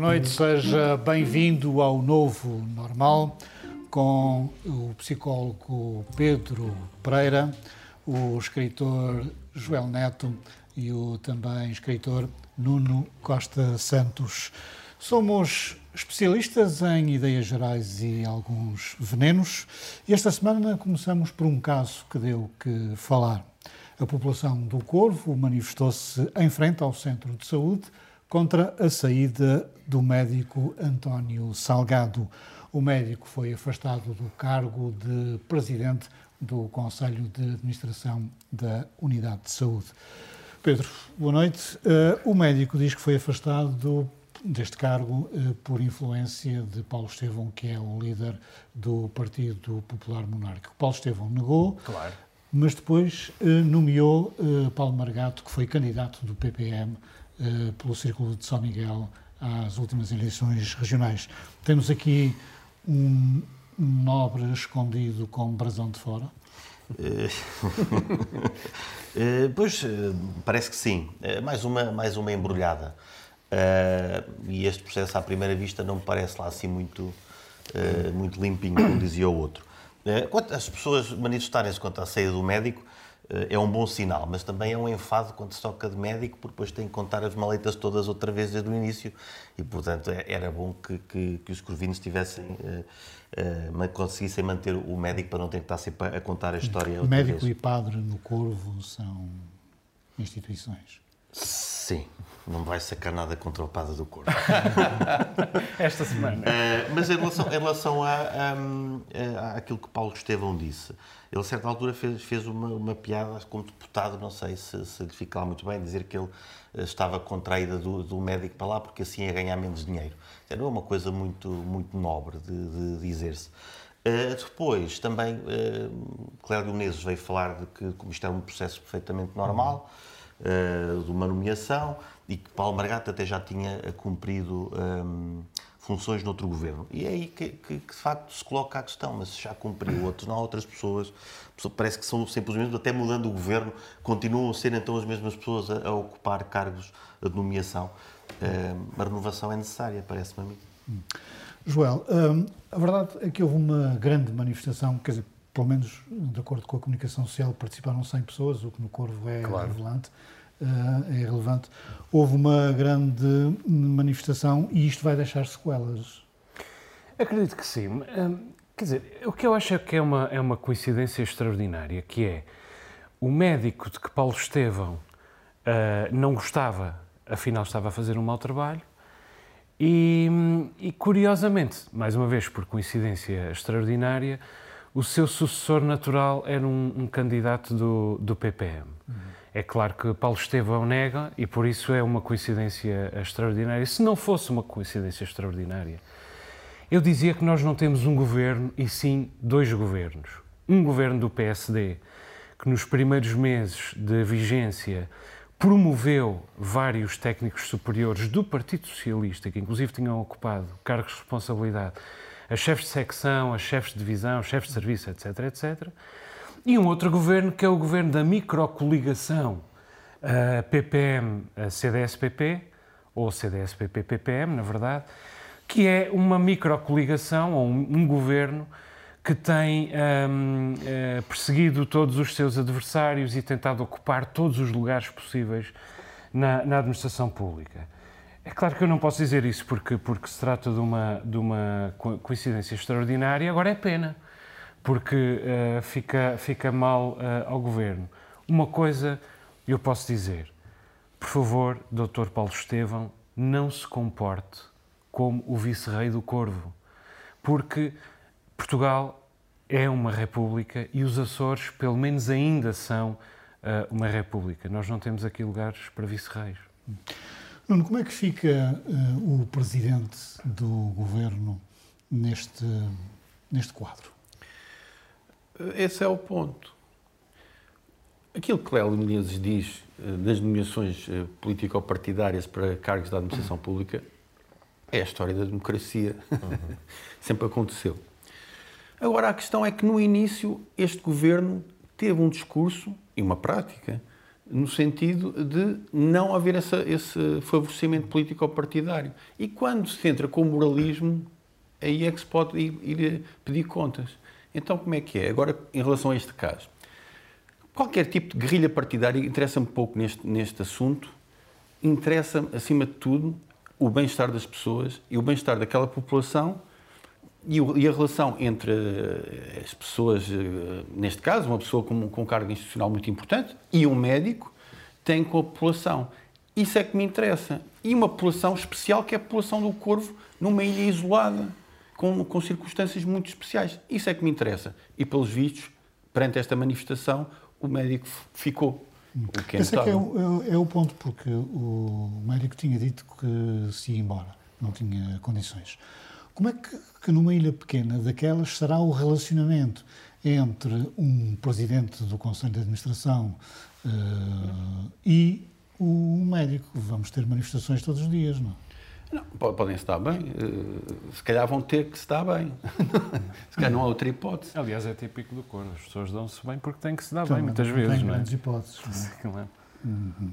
Boa noite, seja bem-vindo ao novo normal com o psicólogo Pedro Pereira, o escritor Joel Neto e o também escritor Nuno Costa Santos. Somos especialistas em ideias gerais e alguns venenos. E esta semana começamos por um caso que deu que falar. A população do Corvo manifestou-se em frente ao centro de saúde contra a saída do médico António Salgado. O médico foi afastado do cargo de presidente do Conselho de Administração da Unidade de Saúde. Pedro, boa noite. Uh, o médico diz que foi afastado deste cargo uh, por influência de Paulo Estevão, que é o líder do Partido Popular Monárquico. Paulo Estevão negou, claro. mas depois uh, nomeou Paulo Margato, que foi candidato do PPM uh, pelo Círculo de São Miguel às últimas eleições regionais. Temos aqui um, um nobre escondido com brasão de fora. uh, pois, parece que sim. mais, uma, mais uma embrulhada. e este processo, à primeira vista, não me parece lá assim muito, muito limpinho, como dizia o outro. quanto as pessoas manifestarem-se contra a saída do médico, é um bom sinal, mas também é um enfado quando se toca de médico, porque depois tem que contar as maletas todas outra vez desde o início e, portanto, é, era bom que, que, que os corvinos tivessem, uh, uh, conseguissem manter o médico para não ter que estar sempre a contar a história outra Médico vez. e padre no Corvo são instituições. Sim, não vai sacar nada contra o padre do Corvo. Esta semana. Uh, mas em relação, em relação a, a, a, àquilo que Paulo Estevão disse, ele, a certa altura, fez, fez uma, uma piada como deputado, não sei se, se lhe fica lá muito bem, dizer que ele eh, estava contra a ida do, do, médico para lá porque assim ia ganhar menos dinheiro. Era uma coisa muito, muito nobre de, de dizer-se. Uh, depois, também, uh, Clério Menezes veio falar de que como isto era um processo perfeitamente normal, uh, de uma nomeação, e que Paulo Margata até já tinha cumprido um, funções noutro governo. E é aí que, que, que, de facto se coloca a questão, mas se já cumpriu outros, não há outras pessoas, parece que são sempre os mesmos, até mudando o governo, continuam a ser então as mesmas pessoas a, a ocupar cargos de nomeação. Uh, a renovação é necessária, parece-me a mim. Joel, um, a verdade é que houve uma grande manifestação, quer dizer, pelo menos de acordo com a comunicação social, participaram 100 pessoas, o que no Corvo é claro. relevante. Uh, é relevante. Houve uma grande manifestação e isto vai deixar sequelas? Acredito que sim. Uh, quer dizer, o que eu acho é que é uma, é uma coincidência extraordinária, que é o médico de que Paulo Estevão uh, não gostava, afinal estava a fazer um mau trabalho, e, e, curiosamente, mais uma vez por coincidência extraordinária, o seu sucessor natural era um, um candidato do, do PPM. Uhum. É claro que Paulo Estevão nega e por isso é uma coincidência extraordinária. Se não fosse uma coincidência extraordinária, eu dizia que nós não temos um governo e sim dois governos. Um governo do PSD, que nos primeiros meses de vigência promoveu vários técnicos superiores do Partido Socialista, que inclusive tinham ocupado cargos de responsabilidade, a chefes de secção, a chefes de divisão, chefes de serviço, etc, etc e um outro governo que é o governo da microcoligação PPM-CDS-PP, ou CDS-PP-PPM, na verdade, que é uma microcoligação, ou um, um governo que tem um, uh, eh, perseguido todos os seus adversários e tentado ocupar todos os lugares possíveis na, na, administração pública. É claro que eu não posso dizer isso porque, porque se trata de uma, de uma coincidência extraordinária, agora é pena porque uh, fica, fica mal uh, ao governo. Uma coisa eu posso dizer: por favor, Dr. Paulo Estevão, não se comporte como o vice-rei do Corvo, porque Portugal é uma república e os Açores, pelo menos, ainda são uh, uma república. Nós não temos aqui lugares para vice-reis. Nuno, como é que fica uh, o presidente do governo neste, neste quadro? Esse é o ponto. Aquilo que Cléo Menezes diz uh, das nomeações uh, político-partidárias para cargos da administração pública é a história da democracia. Uhum. Sempre aconteceu. Agora, a questão é que no início este governo teve um discurso e uma prática no sentido de não haver essa, esse favorecimento político-partidário. E quando se entra com moralismo, aí é que se pode ir, ir, pedir contas. Então, como é que é? Agora, em relação a este caso, qualquer tipo de guerrilha partidária interessa-me pouco neste, neste assunto, interessa, acima de tudo, o bem-estar das pessoas e o bem-estar daquela população e, o, e, a relação entre eh, as pessoas, eh, neste caso, uma pessoa com, com um cargo institucional muito importante e um médico, tem com a população. Isso é que me interessa. E uma população especial, que é a população do Corvo, numa ilha isolada, com, com circunstâncias muito especiais. Isso é que me interessa. E, pelos vistos, perante esta manifestação, o médico ficou. O que é, Esse é, que é, o, é, é o ponto, porque o médico tinha dito que se ia embora, não tinha condições. Como é que, que numa ilha pequena daquelas será o relacionamento entre um presidente do Conselho de Administração uh, e o médico? Vamos ter manifestações todos os dias, não? Não, podem estar bem, eh, se calhar vão ter que estar bem. se calhar não há outra hipótese. Aliás, é típico do coro, as pessoas dão-se bem porque têm que se dar então, bem, muitas vezes. Tem não é? grandes hipóteses. Não é? Uhum.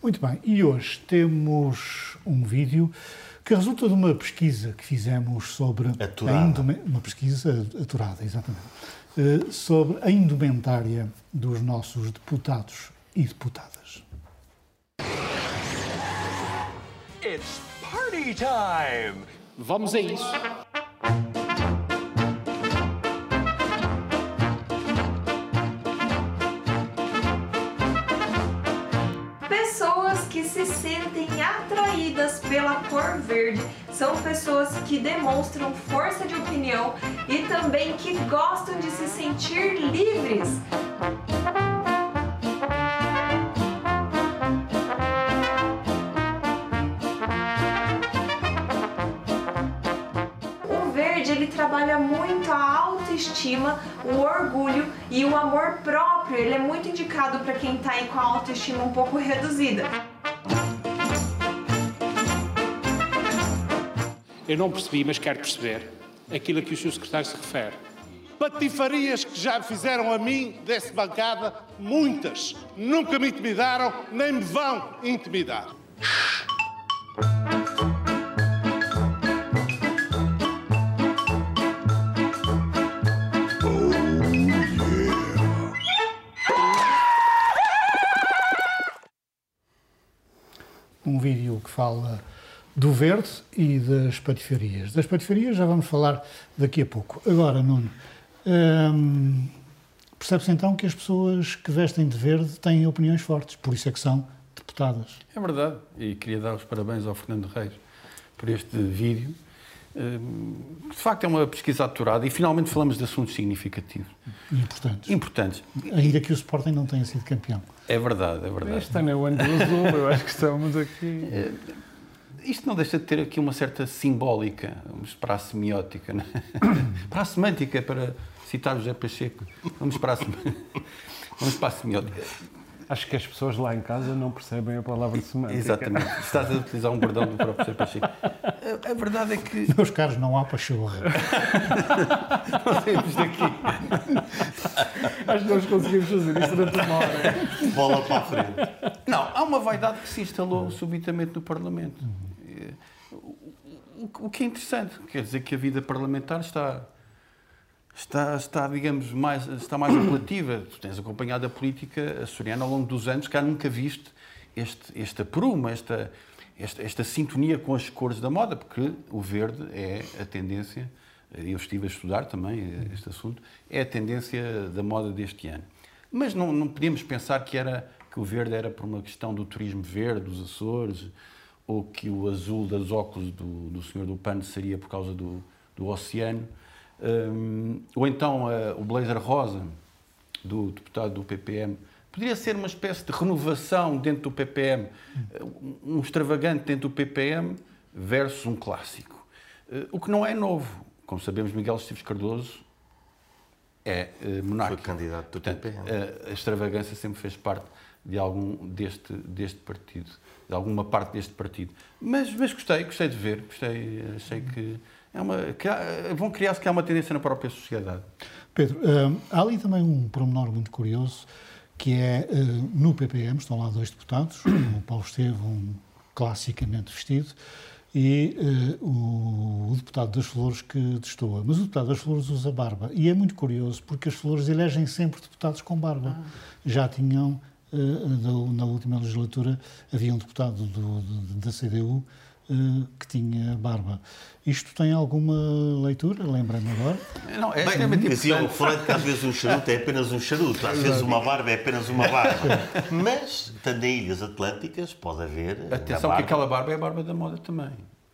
Muito bem, e hoje temos um vídeo que resulta de uma pesquisa que fizemos sobre aturada. a indumentária, uma pesquisa aturada, exatamente, eh, sobre a indumentária dos nossos deputados e deputadas. It's party time! Vamos a isso. Pela cor verde são pessoas que demonstram força de opinião e também que gostam de se sentir livres. O verde ele trabalha muito a autoestima, o orgulho e o amor próprio. Ele é muito indicado para quem está aí com a autoestima um pouco reduzida. Eu não percebi, mas quero perceber aquilo a que o Sr. Secretário se refere. Patifarias que já fizeram a mim, desse bancada, muitas. Nunca me intimidaram, nem me vão intimidar. Um vídeo que fala do verde e das patifarias. Das patifarias já vamos falar daqui a pouco. Agora, Nuno, hum, percebe-se então que as pessoas que vestem de verde têm opiniões fortes, por isso é que são deputadas. É verdade, e queria dar os parabéns ao Fernando Reis por este vídeo. Hum, de facto, é uma pesquisa aturada e finalmente falamos de assuntos significativos. Importantes. Importantes. Ainda que o Sporting não tenha sido campeão. É verdade, é verdade. Este ano é o ano do azul, eu acho que estamos aqui. Isto não deixa de ter aqui uma certa simbólica, vamos para a semiótica, né? para a semântica, para citar o José Pacheco. Vamos para a, sem... vamos para a semiótica. Acho que as pessoas lá em casa não percebem a palavra semântica. Exatamente. Estás a utilizar um bordão do próprio José Pacheco. A, a, verdade é que... Meus caros, não há pachorra. não saímos daqui. Acho que nós conseguimos fazer isso durante uma hora. Bola para a frente. Não, há uma vaidade que se instalou subitamente no Parlamento. O que é interessante, quer dizer que a vida parlamentar está, está, está digamos, mais, está mais apelativa. Tu tens acompanhado a política açoriana ao longo dos anos, cá nunca viste este, esta pruma, esta, esta, esta sintonia com as cores da moda, porque o verde é a tendência, eu estive a estudar também este assunto, é a tendência da moda deste ano. Mas não, não podíamos pensar que, era, que o verde era por uma questão do turismo verde, dos Açores, ou que o azul das óculos do, do senhor do pano seria por causa do, do oceano, um, ou então uh, o blazer rosa do deputado do PPM Poderia ser uma espécie de renovação dentro do PPM, um extravagante dentro do PPM versus um clássico. Eh, o que não é novo. Como sabemos, Miguel Esteves Cardoso é uh, monárquico. Foi candidato do Portanto, PPM. a, a extravagância sempre fez parte de algum deste, deste partido, de alguma parte deste partido. Mas, mas gostei, gostei de ver, gostei, achei que é uma, que há, vão criar-se que há uma tendência na própria sociedade. Pedro, hum, há ali também um pormenor muito curioso, que é, hum, no PPM, estão lá dois deputados, o Paulo Estevão, classicamente vestido, e uh, o, deputado das Flores que destoa. Mas o deputado das Flores usa barba. E é muito curioso, porque as Flores elegem sempre deputados com barba. Ah. Já tinham, uh, na última legislatura, havia um deputado do, do, da CDU uh, que tinha barba. Isto tem alguma leitura? Lembra-me agora? Não, é extremamente Diziam falando que às vezes um charuto é apenas um charuto, às vezes uma barba é apenas uma barba. Mas, tanto em Ilhas Atlânticas, pode haver. Atenção, que aquela barba é a barba da moda também.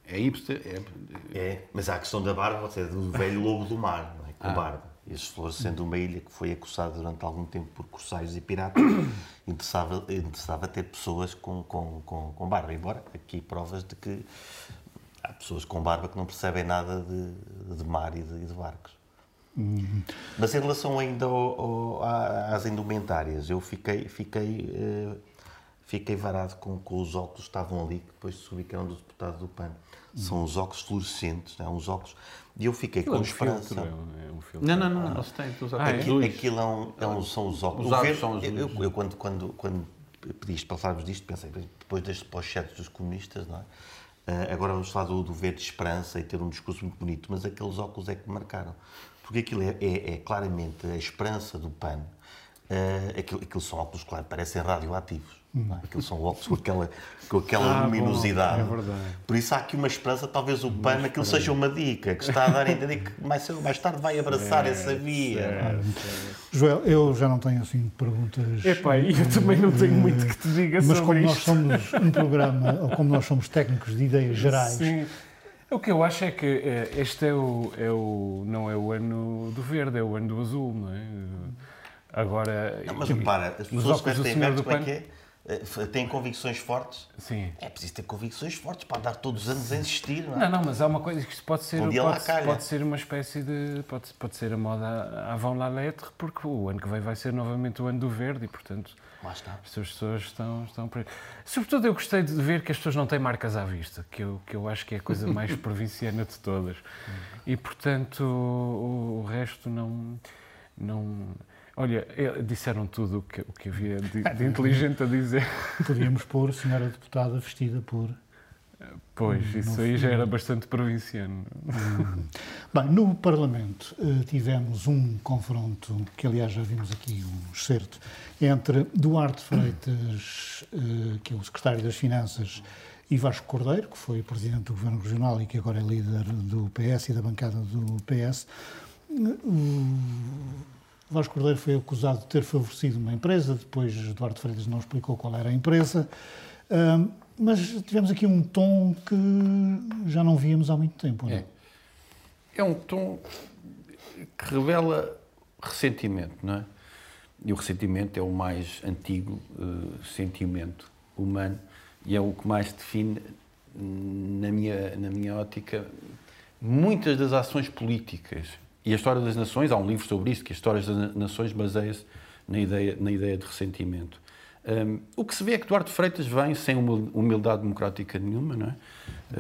É hipster. É, é mas há a questão da barba, ou seja, do velho lobo do mar, não é? com ah. barba. E as Flores, sendo uma ilha que foi acossada durante algum tempo por corsairos e piratas, interessava, interessava ter pessoas com, com, com, com barba. Embora aqui provas de que há pessoas com barba que não percebem nada de, de mar e de, de barcos. Uhum. Mas em relação ainda ao, ao, às indumentárias, eu fiquei, fiquei, uh, fiquei varado com, com os óculos que estavam ali, que depois soube que eram do deputado do PAN. Uhum. São os óculos fluorescentes, né? uns óculos. E eu fiquei com é um esperança. Filtro, é um filtro. Não, não, não, não, se tem os óculos. Ah, é? Aquilo é um, é um, são os óculos. Os verde, são os eu, eu, quando, quando, quando pediste para falarmos disto, pensei, depois destes pós dos comunistas, não é? Uh, agora vamos falar do, do verde esperança e ter um discurso muito bonito, mas aqueles óculos é que me marcaram. Porque aquilo é, é, é claramente a esperança do PAN. Uh, aquilo, aquilo são óculos, claro, parecem radioativos. Hum. Aquilo são óculos com aquela, com aquela ah, luminosidade. Bom, é verdade. Por isso há aqui uma esperança, talvez o PAN, aquilo seja uma dica, que está a dar a entender que mais cedo mais tarde vai abraçar é, essa via. É, Joel, eu já não tenho assim perguntas. Epá, eu também não tenho muito que te diga Mas sobre como isto. nós somos um programa, ou como nós somos técnicos de ideias gerais. Sim. O que eu acho é que eh, este é o, é o, não é o ano do verde, é o ano do azul, não é? Agora. Não, mas repara, as pessoas que têm verde, como é que é? Eh, têm convicções fortes. Sim. É preciso ter convicções fortes para dar todos os anos a insistir. Não, é? não, não, mas há uma coisa que pode ser. Um pode, pode, ser uma espécie de. Pode, pode ser a moda avant la lettre, porque o ano que vem vai ser novamente o ano do verde e, portanto. Lá está. As pessoas estão, estão por. Sobretudo, eu gostei de ver que as pessoas não têm marcas à vista, que eu, que eu acho que é a coisa mais provinciana de todas. E, portanto, o, o resto não. não Olha, é, disseram tudo o que, o que havia de, de inteligente a dizer. Podíamos pôr a senhora deputada vestida por. Pois, hum, isso aí já era bastante provinciano. Hum. Bem, no Parlamento uh, tivemos um confronto, que aliás já vimos aqui um excerto, entre Duarte Freitas, que é o secretário das Finanças, e Vasco Cordeiro, que foi presidente do Governo Regional e que agora é líder do PS e da bancada do PS. Vasco Cordeiro foi acusado de ter favorecido uma empresa, depois Eduardo Freitas não explicou qual era a empresa, mas tivemos aqui um tom que já não víamos há muito tempo. Não? É. é um tom que revela ressentimento, não é? E o ressentimento é o mais antigo uh, sentimento humano e é o que mais define, na minha, na minha ótica, muitas das ações políticas e a História das Nações, há um livro sobre isso, que a História das Nações baseia-se na ideia, na ideia de ressentimento. Um, o que se vê é que Duarte Freitas vem sem humildade democrática nenhuma, não é?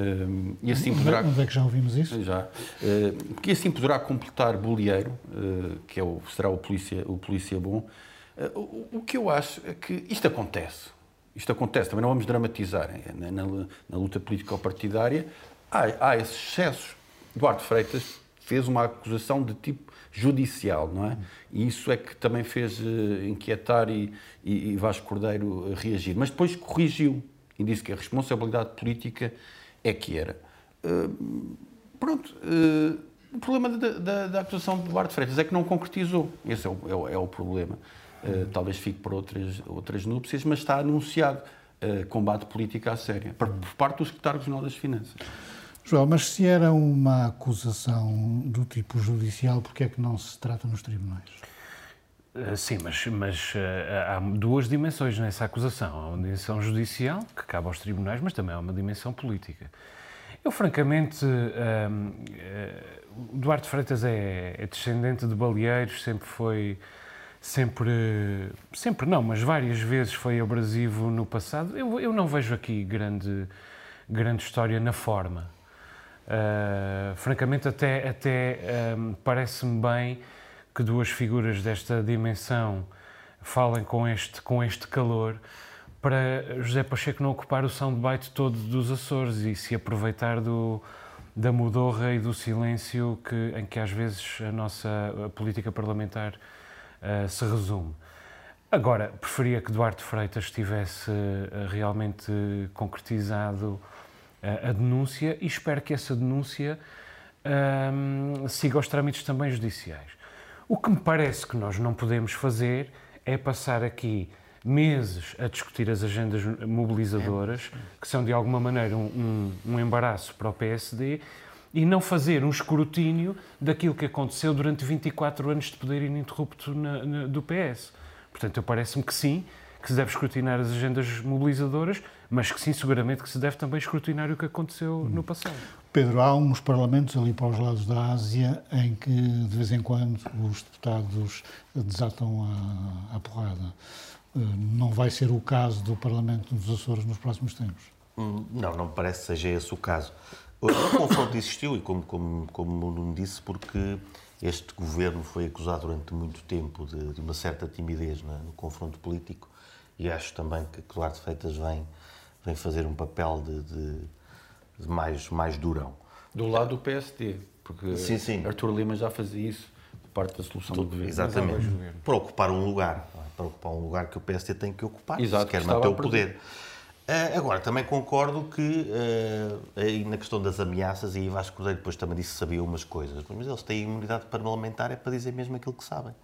Um, e assim poderá... Onde é que já ouvimos isso? Já. Uh, que assim poderá completar Bolieiro, uh, que é o, será o polícia, o polícia bom. Uh, o, o, que eu acho é que isto acontece. Isto acontece, também não vamos dramatizar. Na, na, na luta político-partidária há, há esses excessos. Duarte Freitas fez uma acusação de tipo judicial, não é? E isso é que também fez uh, inquietar e, e, e, Vasco Cordeiro reagir. Mas depois corrigiu e disse que a responsabilidade política é que era. Uh, pronto. Uh, o problema da, da, da, acusação de Duarte Freitas é que não concretizou. Esse é o, é o, é o problema. talvez fique por outras, outras núpcias, mas está anunciado combate político à séria, por, por parte do Secretário-Geral das Finanças. João, mas se era uma acusação do tipo judicial, porquê é que não se trata nos tribunais? Uh, sim, mas, mas uh, há duas dimensões nessa acusação. Há uma dimensão judicial, que cabe aos tribunais, mas também há uma dimensão política. Eu, francamente, uh, Duarte Freitas é, é, descendente de baleeiros, sempre foi. Sempre, sempre não, mas várias vezes foi abrasivo no passado. Eu, eu não vejo aqui grande, grande história na forma. Francamente, até, até parece-me bem que duas figuras desta dimensão falem com este, com este calor para José Pacheco não ocupar o soundbite todo dos Açores e se aproveitar do, da mudorra e do silêncio que, em que às vezes a nossa a política parlamentar uh, se resume. Agora, preferia que Duarte Freitas tivesse uh, realmente concretizado a denúncia e espero que essa denúncia siga os trâmites também judiciais. O que me parece que nós não podemos fazer é passar aqui meses a discutir as agendas mobilizadoras, que são de alguma maneira um, um, um embaraço para o PSD, e não fazer um escrutínio daquilo que aconteceu durante 24 anos de poder ininterrupto na, na, do PS. Portanto, eu parece-me que sim, que se deve escrutinar as agendas mobilizadoras, mas que sim, seguramente que se deve também escrutinar o que aconteceu no passado. Pedro, há uns parlamentos ali para os lados da Ásia em que, de vez em quando, os deputados desatam a, a porrada. Eh, não vai ser o caso do Parlamento dos Açores nos próximos tempos? Hum, não, não me parece que seja esse o caso. O confronto existiu, e como, como, como o Nuno disse, porque este governo foi acusado durante muito tempo de, de uma certa timidez no confronto político e acho também que Eduardo Feitas vem, vem fazer um papel de, de, de, mais, mais durão. Do lado do PSD, porque sim, sim. Artur Lima já fazia isso, parte da solução do governo. Exatamente. Para ocupar um lugar, é? para ocupar um lugar que o PSD tem que ocupar, Exato, se quer manter o poder. Uh, agora, também concordo que, uh, aí na questão das ameaças, e Vasco Cordeiro depois também disse que sabia umas coisas, mas eles têm imunidade parlamentar é para dizer mesmo aquilo que sabem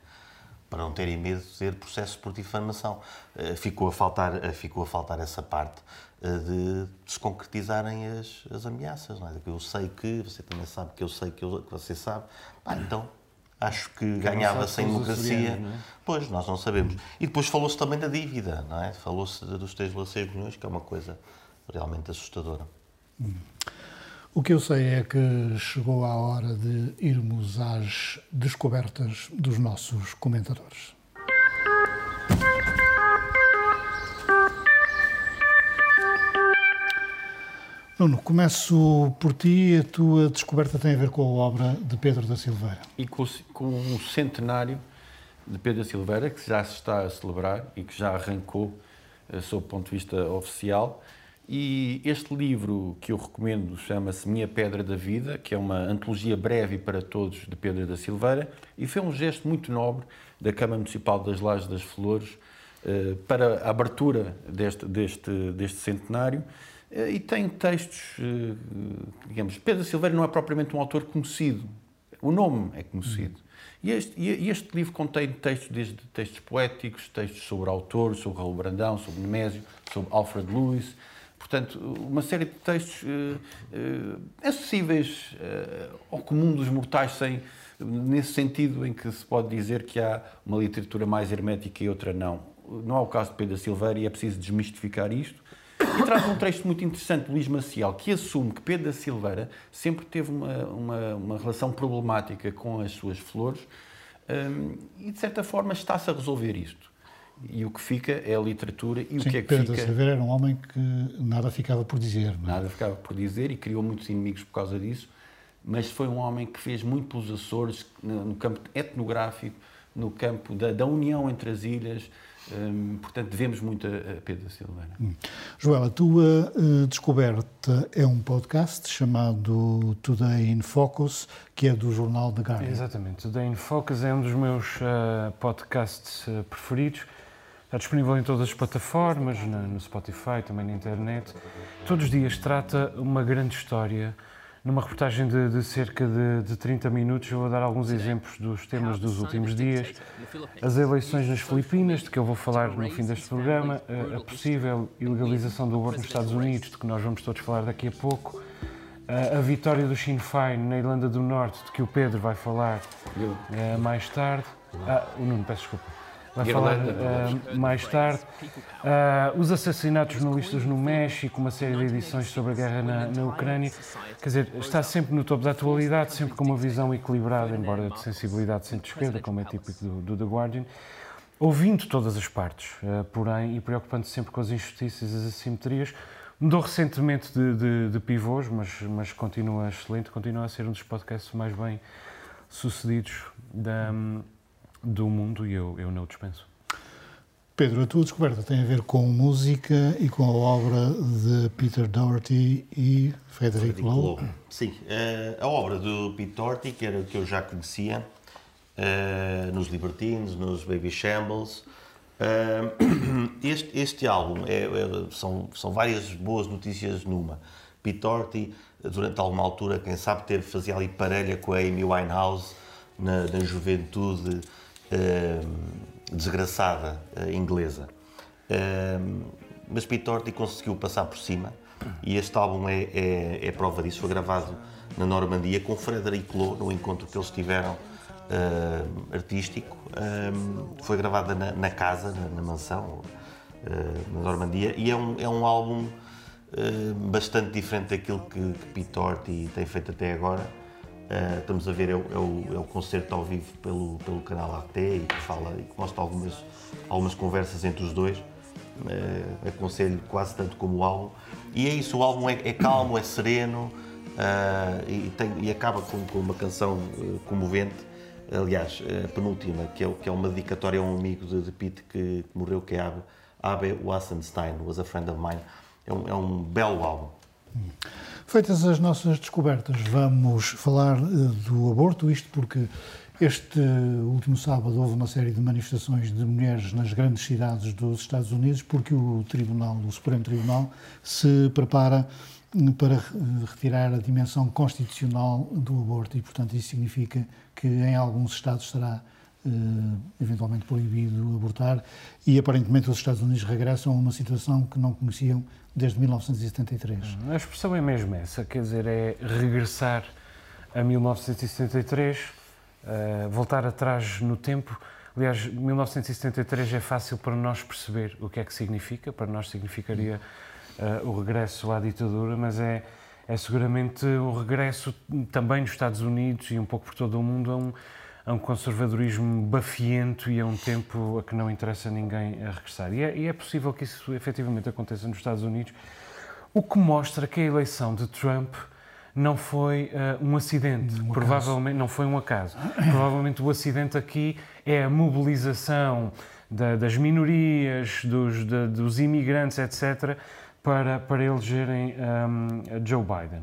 para não terem medo de ter processos por difamação. Eh, ficou a faltar, eh, ficou a faltar essa parte eh, de se concretizarem as, as ameaças. Não é? Eu sei que, você também sabe que eu sei que, eu, que você sabe. Ah, então, acho que ganhava sem democracia. É? Pois, nós não sabemos. E depois falou-se também da dívida, não é? Falou-se dos 3,6 milhões, que é uma coisa realmente assustadora. Hum. O que eu sei é que chegou a hora de irmos às descobertas dos nossos comentadores. Nuno, começo por ti. A tua descoberta tem a ver com a obra de Pedro da Silveira. E com, o centenário de Pedro da Silveira, que já se está a celebrar e que já arrancou, eh, sob o ponto de vista oficial. E este livro que eu recomendo chama-se Minha Pedra da Vida, que é uma antologia breve para todos de Pedro da Silveira, e foi um gesto muito nobre da Câmara Municipal das Lajes das Flores eh, para a abertura deste, deste, deste centenário. Eh, e tem textos, eh, digamos, Pedro da Silveira não é propriamente um autor conhecido, o nome é conhecido. E este, e este livro contém textos, desde textos poéticos, textos sobre autores, sobre Raul Brandão, sobre Nemésio, sobre Alfred Lewis, Portanto, uma série de textos uh, uh, acessíveis uh, ao comum dos mortais, sem, nesse sentido em que se pode dizer que há uma literatura mais hermética e outra não. Não é o caso de Pedro Silveira e é preciso desmistificar isto. E traz um texto muito interessante de Luís Maciel, que assume que Pedro da Silveira sempre teve uma, uma, uma relação problemática com as suas flores um, e, de certa forma, está-se a resolver isto e o que fica é a literatura e Sim, o que é que Pedro fica... Pedro era um homem que nada ficava por dizer. Não é? Nada ficava por dizer e criou muitos inimigos por causa disso, mas foi um homem que fez muito pelos Açores, no campo etnográfico, no campo da, da união entre as ilhas, hum, portanto, devemos muito a, a Pedro Silveira. Hum. Joel, a tua uh, descoberta é um podcast chamado Today in Focus, que é do jornal The Guardian. Exatamente. Today in Focus é um dos meus uh, podcasts uh, preferidos Está disponível em todas as plataformas, no Spotify, também na internet. Todos os dias trata uma grande história. Numa reportagem de, de cerca de, de 30 minutos, eu vou dar alguns exemplos dos temas dos últimos dias. As eleições nas Filipinas, de que eu vou falar no fim deste programa, a, a possível ilegalização do aborto nos Estados Unidos, de que nós vamos todos falar daqui a pouco, a, a vitória do Sinn Féin na Irlanda do Norte, de que o Pedro vai falar uh, mais tarde. Ah, o Nuno, peço desculpa. Vai falar ah, mais tarde. Ah, os assassinatos jornalistas no México, uma série de edições sobre a guerra na, na Ucrânia. Quer dizer, está sempre no topo da atualidade, sempre com uma visão equilibrada, embora de sensibilidade centro-esquerda, como é típico do, do The Guardian. Ouvindo todas as partes, ah, porém, e preocupando-se sempre com as injustiças e as assimetrias, Mudou recentemente de, de, de pivôs, mas, mas continua excelente, continua a ser um dos podcasts mais bem sucedidos da, do mundo e eu, eu não o dispenso. Pedro, a tua descoberta tem a ver com música e com a obra de Peter Doherty e Frederick Lowe. Sim, eh, a obra do Pete Doherty, que era que eu já conhecia, eh, nos Libertines, nos Baby Shambles. Eh, este, este álbum é, é- são, são várias boas notícias numa. Pete Doherty, durante alguma altura, quem sabe, teve, fazia ali parelha com a Amy Winehouse na, na juventude desgraçada eh, inglesa. Eh, mas Pete Doherty conseguiu passar por cima e este álbum é, é, é prova disso. Foi gravado na Normandia com Frederic Lowe, no encontro que eles tiveram eh, artístico. Eh, foi gravada na, na casa, na, na mansão, eh, na Normandia, e é um, é um álbum eh, bastante diferente daquilo que, que Pete tem feito até agora. Eh, estamos a ver é o, é o, é o concerto ao vivo pelo, pelo canal AT e que fala e que mostra algumas, algumas conversas entre os dois. Eh, aconselho quase tanto como o álbum. E é isso, o álbum é, é calmo, é sereno eh, e, tem- e acaba com, com uma canção comovente. Aliás, a penúltima, que é, que é uma dedicatória a um amigo de, de Pete que, que morreu, que é Abe, Abe Wassenstein, was a friend of mine. É um, é um belo álbum. Feitas as nossas descobertas, vamos falar eh, do aborto, isto porque este último sábado houve uma série de manifestações de mulheres nas grandes cidades dos Estados Unidos, porque o Tribunal, o Supremo Tribunal, se prepara eh, para eh, retirar a dimensão constitucional do aborto. E, portanto, isso significa que em alguns estados será eh, eventualmente proibido abortar. E aparentemente os Estados Unidos regressam a uma situação que não conheciam desde 1973. A expressão é mesmo essa, quer dizer, é regressar a 1973, eh, voltar atrás no tempo. Aliás, 1973 é fácil para nós perceber o que é que significa, para nós significaria eh, o regresso à ditadura, mas é, é seguramente o regresso também nos Estados Unidos e um pouco por todo o mundo a um, a um conservadorismo bafiento e a um tempo a que não interessa ninguém a regressar. E é, e é possível que isso efetivamente aconteça nos Estados Unidos, o que mostra que a eleição de Trump não foi eh, um acidente, provavelmente não foi um acaso. Provavelmente o acidente aqui é a mobilização da- das minorias, dos, da- dos imigrantes, etc., para, para elegerem um, Joe Biden.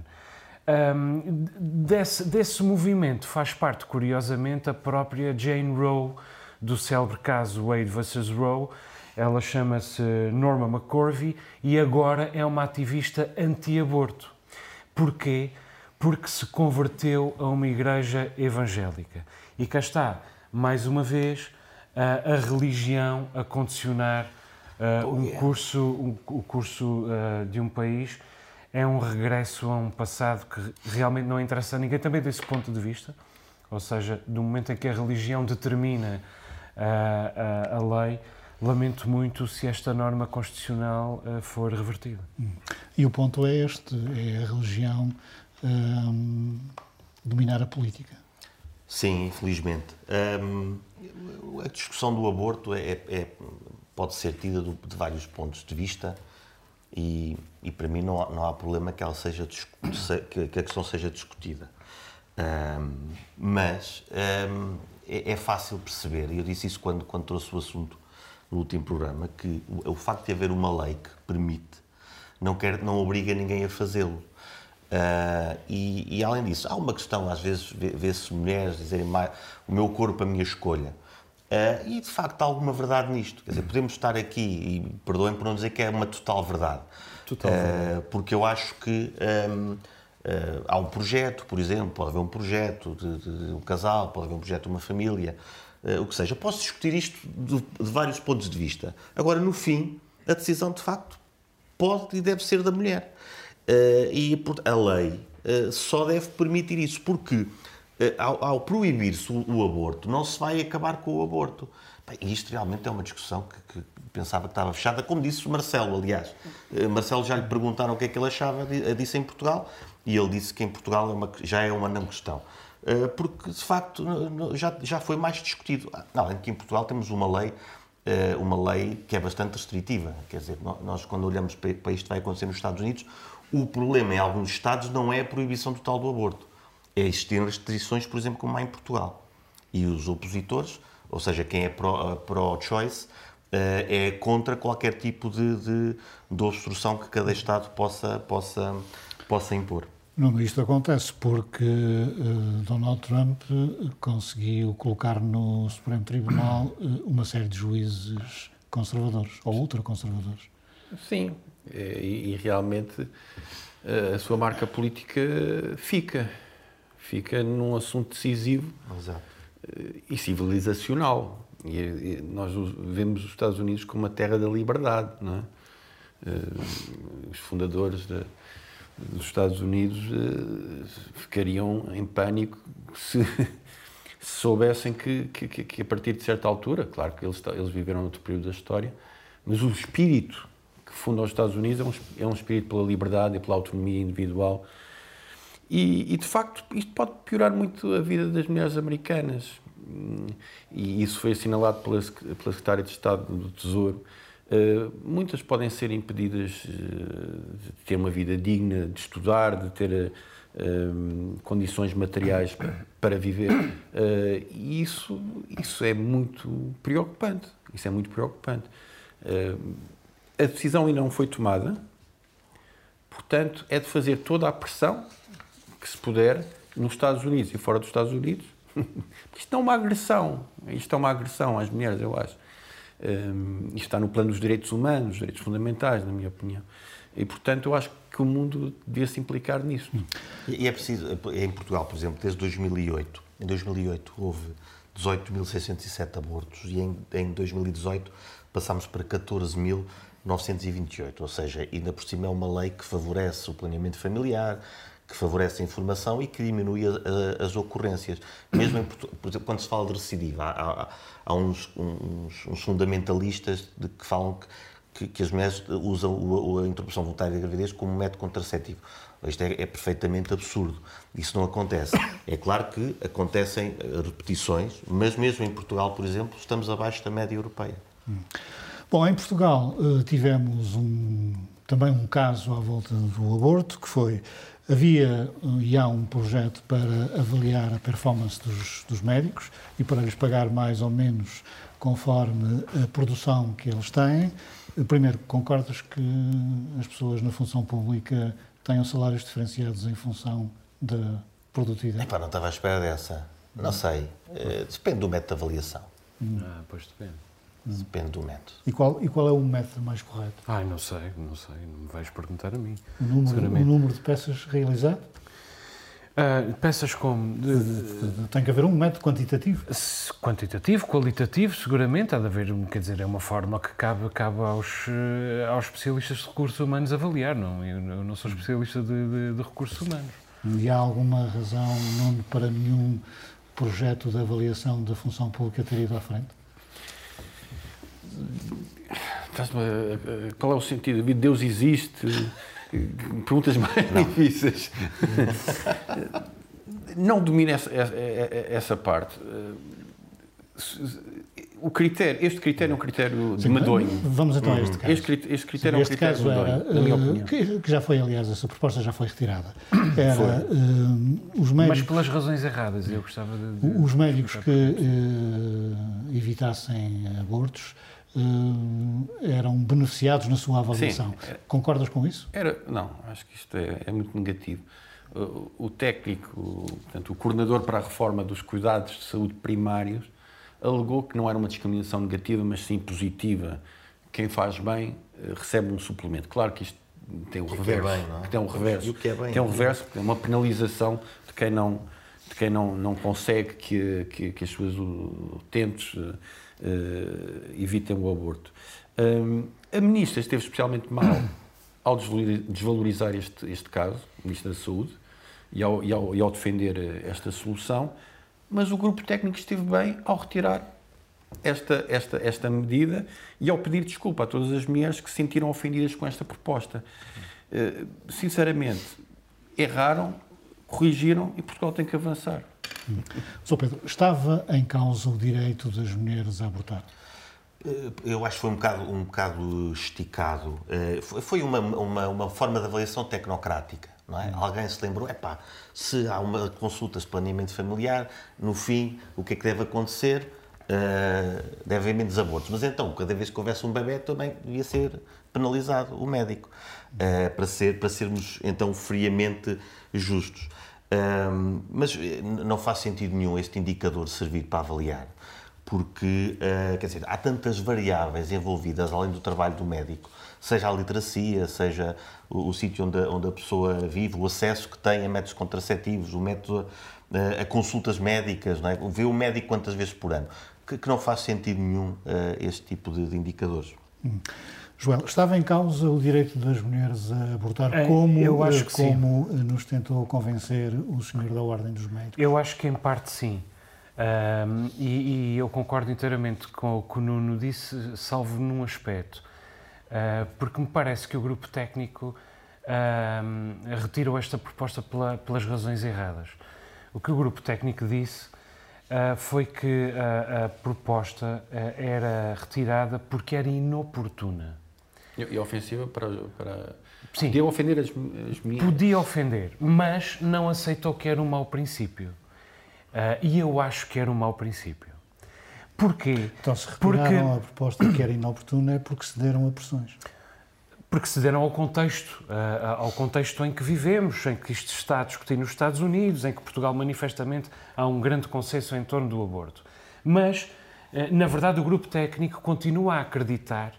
Um, desse, desse movimento faz parte, curiosamente, a própria Jane Roe, do célebre caso Wade vs. Roe. Ela chama-se Norma McCorvey e agora é uma ativista anti-aborto. Porquê? Porque se converteu a uma igreja evangélica. E cá está, mais uma vez, a, a religião a condicionar uh, um curso, um- o curso uh, de um país é um regresso a um passado que realmente não interessa a ninguém, também desse ponto de vista. Ou seja, do momento em que a religião determina uh, a, a lei, lamento muito se esta norma constitucional uh, for revertida. E o ponto é este: é a religião hum, dominar a política. Sim, infelizmente. Hum, a discussão do aborto é, é- pode ser tida do- de vários pontos de vista e, e para mim não há, não há problema que, ela seja, que, a questão seja discutida. Hum, mas hum, é, é fácil perceber, e eu disse isso quando, quando trouxe o assunto no último programa, que o, o facto de haver uma lei que permite não, quer, não obriga ninguém a fazê-lo. Ah, e, e, além disso, há uma questão, às vezes vê- vê-se mulheres dizerem o meu corpo, a minha escolha. Ah, e de facto há alguma verdade nisto. Quer dizer, podemos estar aqui, e perdoem por não dizer que é uma total verdade. Total Ah, porque eu acho que hum, ah, há um projeto, por exemplo, pode haver um projeto de, de- um casal, pode haver um projeto de uma família, ah, o que seja. Posso discutir isto de, de vários pontos de vista. Agora, no fim, a decisão de facto pode e deve ser da mulher. Eh, e a lei eh, só deve permitir isso, porque eh, ao, ao proibir-se o, o aborto, não se vai acabar com o aborto. Bem, isto realmente é uma discussão que, que pensava que estava fechada, como disse Marcelo, aliás. Eh, Marcelo já lhe perguntaram o que é que ele achava di- disso em Portugal e ele disse que em Portugal é uma- já é uma não questão. Eh, Porque, de facto, já, já foi mais discutido. Ah, Além de que em Portugal temos uma lei, eh, uma lei que é bastante restritiva. Quer dizer, nós quando olhamos para isto que vai acontecer nos Estados Unidos, o problema em alguns Estados não é a proibição total do aborto. É existirem restrições, por exemplo, como há em Portugal. E os opositores, ou seja, quem é pró- pró-choice, eh, é contra qualquer tipo de, de, de obstrução que cada Estado possa, possa, possa impor. Não, isto acontece porque eh, Donald Trump eh, conseguiu colocar no Supremo Tribunal eh, uma série de juízes conservadores ou ultraconservadores. Sim, eh, e, e realmente eh, a sua marca política fica. Fica num assunto decisivo Exato. eh, e civilizacional. E, nós os- vemos os Estados Unidos como a terra da liberdade, não é? Eh, Os fundadores da- dos Estados Unidos eh, ficariam em pânico se, se soubessem que, que, que- a partir de certa altura, claro que eles, eles viveram outro período da história, mas o espírito que funda os Estados Unidos é um, é um espírito pela liberdade e pela autonomia individual. E, e, de facto, isto pode piorar muito a vida das mulheres americanas. E isso foi assinalado pela, pela Secretária de Estado do Tesouro. Uh, muitas podem ser impedidas uh, de ter uma vida digna, de estudar, de ter uh, condições materiais para, viver. E isso, isso é muito preocupante. Isso é muito preocupante. A decisão ainda não foi tomada, portanto, é de fazer toda a pressão que se puder nos Estados Unidos e fora dos Estados Unidos. Isto não é uma agressão. Isto é uma agressão às mulheres, eu acho. Um, isto está no plano dos direitos humanos, dos direitos fundamentais, na minha opinião. E, portanto, eu acho que o mundo devia se implicar nisso. E é preciso, em Portugal, por exemplo, desde 2008, em 2008 houve 18.607 abortos e em, em 2018 passámos para 14.928, ou seja, ainda por cima é uma lei que favorece o planeamento familiar, que favorece a informação e que diminui a, a, as ocorrências. Mesmo em, por exemplo, quando se fala de recidiva, há, há, há uns, uns, uns fundamentalistas de que falam que, que, que as mulheres usam o- a interrupção voluntária da gravidez como método contraceptivo. Isto é, é perfeitamente absurdo. Isso não acontece. É claro que acontecem eh, repetições, mas mesmo em Portugal, por exemplo, estamos abaixo da média europeia. Bom, em Portugal eh, tivemos um, também um caso à volta do aborto, que foi, havia eh, e há um projeto para avaliar a performance dos, dos médicos e para lhes pagar mais ou menos conforme a produção que eles têm. Eh, Primeiro, concordas que as pessoas na função pública tenham salários diferenciados em função da produtividade? Epá, não estava à espera dessa. Não sei. Eh, Depende do método de avaliação. Ah, pois depende. Depende do método. E qual, e qual é o método mais correto? Ai, não sei, não sei, não me vais perguntar a mim. O número, o número de peças realizado? Ah, peças como de- de- Tem que haver um método quantitativo. quantitativo, qualitativo, seguramente, há de haver, quer dizer, é uma forma que cabe, cabe aos, eh, aos especialistas de recursos humanos avaliar, não? Eu, eu não sou especialista de, de- de recursos humanos. E há alguma razão, Nuno, para nenhum projeto de avaliação da função pública ter ido à frente? A- a- Qual é o sentido? Deus existe? Perguntas mais difíceis. Não domino essa, essa, parte. O critério, este critério é um critério de medonho. Vamos então a este caso. Este, este critério é um este critério caso era, medonho, na minha eh, opinião. que, que já foi, aliás, essa proposta já foi retirada. Era eh, os Mas médicos, pelas razões erradas, eu gostava de... de- os médicos que eh, evitassem abortos eh, eram beneficiados na sua avaliação. Sim. Concordas com isso? Era, não, acho que isto é, é muito negativo. O, o técnico, o- portanto, o coordenador para a reforma dos cuidados de saúde primários, alegou que não era uma discriminação negativa, mas sim positiva. Quem faz bem eh, recebe um suplemento. Claro que isto tem um que é reverso. bem, não é? que tem um reverso. E o que é bem? Tem um reverso, porque é uma penalização de quem não, de quem não, não consegue que, que, que as suas utentes eh, eh, evitem o aborto. A ministra esteve especialmente mal ao desvalori- desvalorizar este, este caso, a Ministra da Saúde, e ao, e ao, e ao defender eh, esta solução, mas o grupo técnico esteve bem ao retirar esta, esta, esta medida e ao pedir desculpa a todas as mulheres que se sentiram ofendidas com esta proposta. Uh, sinceramente, erraram, corrigiram e Portugal tem que avançar. Sr. Pedro, estava em causa o direito das mulheres a abortar? Eh, eu acho que foi um bocado, um bocado esticado. Eh, foi uma, uma, uma forma de avaliação tecnocrática. Não é? Alguém se lembrou, é pá, se há uma consulta de planeamento familiar, no fim, o que é que deve acontecer? Uh, deve haver menos abortos. Mas então, cada vez que houvesse um bebê, também devia ser penalizado o médico, uh, para, ser, para sermos então friamente justos. Uh, mas não faz sentido nenhum este indicador servir para avaliar porque uh, quer dizer, há tantas variáveis envolvidas além do trabalho do médico, seja a literacia, seja o, o sítio onde, onde a pessoa vive, o acesso que tem a métodos contraceptivos, o método uh, a consultas médicas, não é? ver o médico quantas vezes por ano, que, que não faz sentido nenhum uh, este tipo de, de indicadores. Hum. Joel, estava em causa o direito das mulheres a abortar, como, eu acho que como sim. nos tentou convencer o senhor da Ordem dos Médicos? Eu acho que em parte sim. Um, e, e, eu concordo inteiramente com o que o Nuno disse, salvo num aspecto, uh, porque me parece que o grupo técnico uh, retirou esta proposta pela, pelas razões erradas. O que o grupo técnico disse uh, foi que a, a proposta era retirada porque era inoportuna. E, ofensiva para. para... Sim. Podia ofender as, as minhas. Podia ofender, mas não aceitou que era um mau princípio. Uh, e eu acho que era um mau princípio. Porquê? Então, se retiraram porque... a proposta que era inoportuna é porque cederam a pressões. Porque cederam ao contexto, uh, ao contexto em que vivemos, em que isto está a discutir nos Estados Unidos, em que Portugal manifestamente há um grande consenso em torno do aborto. Mas, uh, na verdade, o grupo técnico continua a acreditar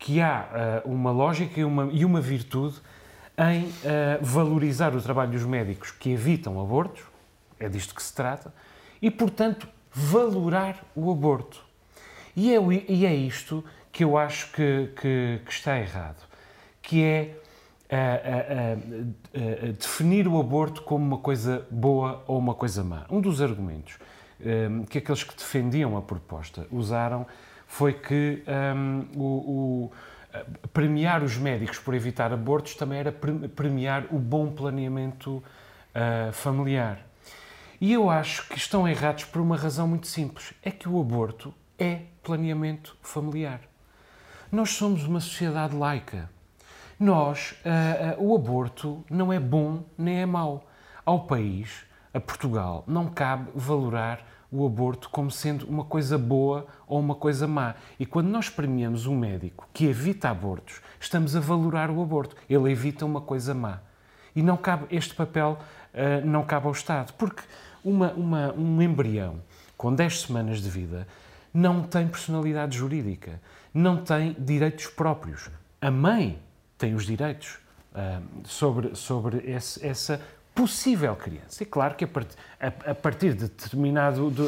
que há uma lógica e uma, e uma virtude em valorizar o trabalho dos médicos que evitam abortos, é disto que se trata, e, portanto, valorar o aborto. E é, e é isto que eu acho que, que, que está errado, que é a, definir o aborto como uma coisa boa ou uma coisa má. Um dos argumentos um, que aqueles que defendiam a proposta usaram foi que um, o, o, premiar os médicos por evitar abortos também era premiar o bom planeamento uh, familiar. E eu acho que estão errados por uma razão muito simples: é que o aborto é planeamento familiar. Nós somos uma sociedade laica. Nós, uh, uh, o aborto não é bom nem é mau. Ao país, a Portugal, não cabe valorar o aborto como sendo uma coisa boa ou uma coisa má. E quando nós premiamos um médico que evita abortos, estamos a valorar o aborto. Ele evita uma coisa má. E não cabe este papel, uh, não cabe ao Estado, porque uma, uma, um embrião com 10 semanas de vida não tem personalidade jurídica, não tem direitos próprios. A mãe tem os direitos uh, sobre, sobre esse, essa possível criança. É claro que a, part, a, a partir, de determinado, de,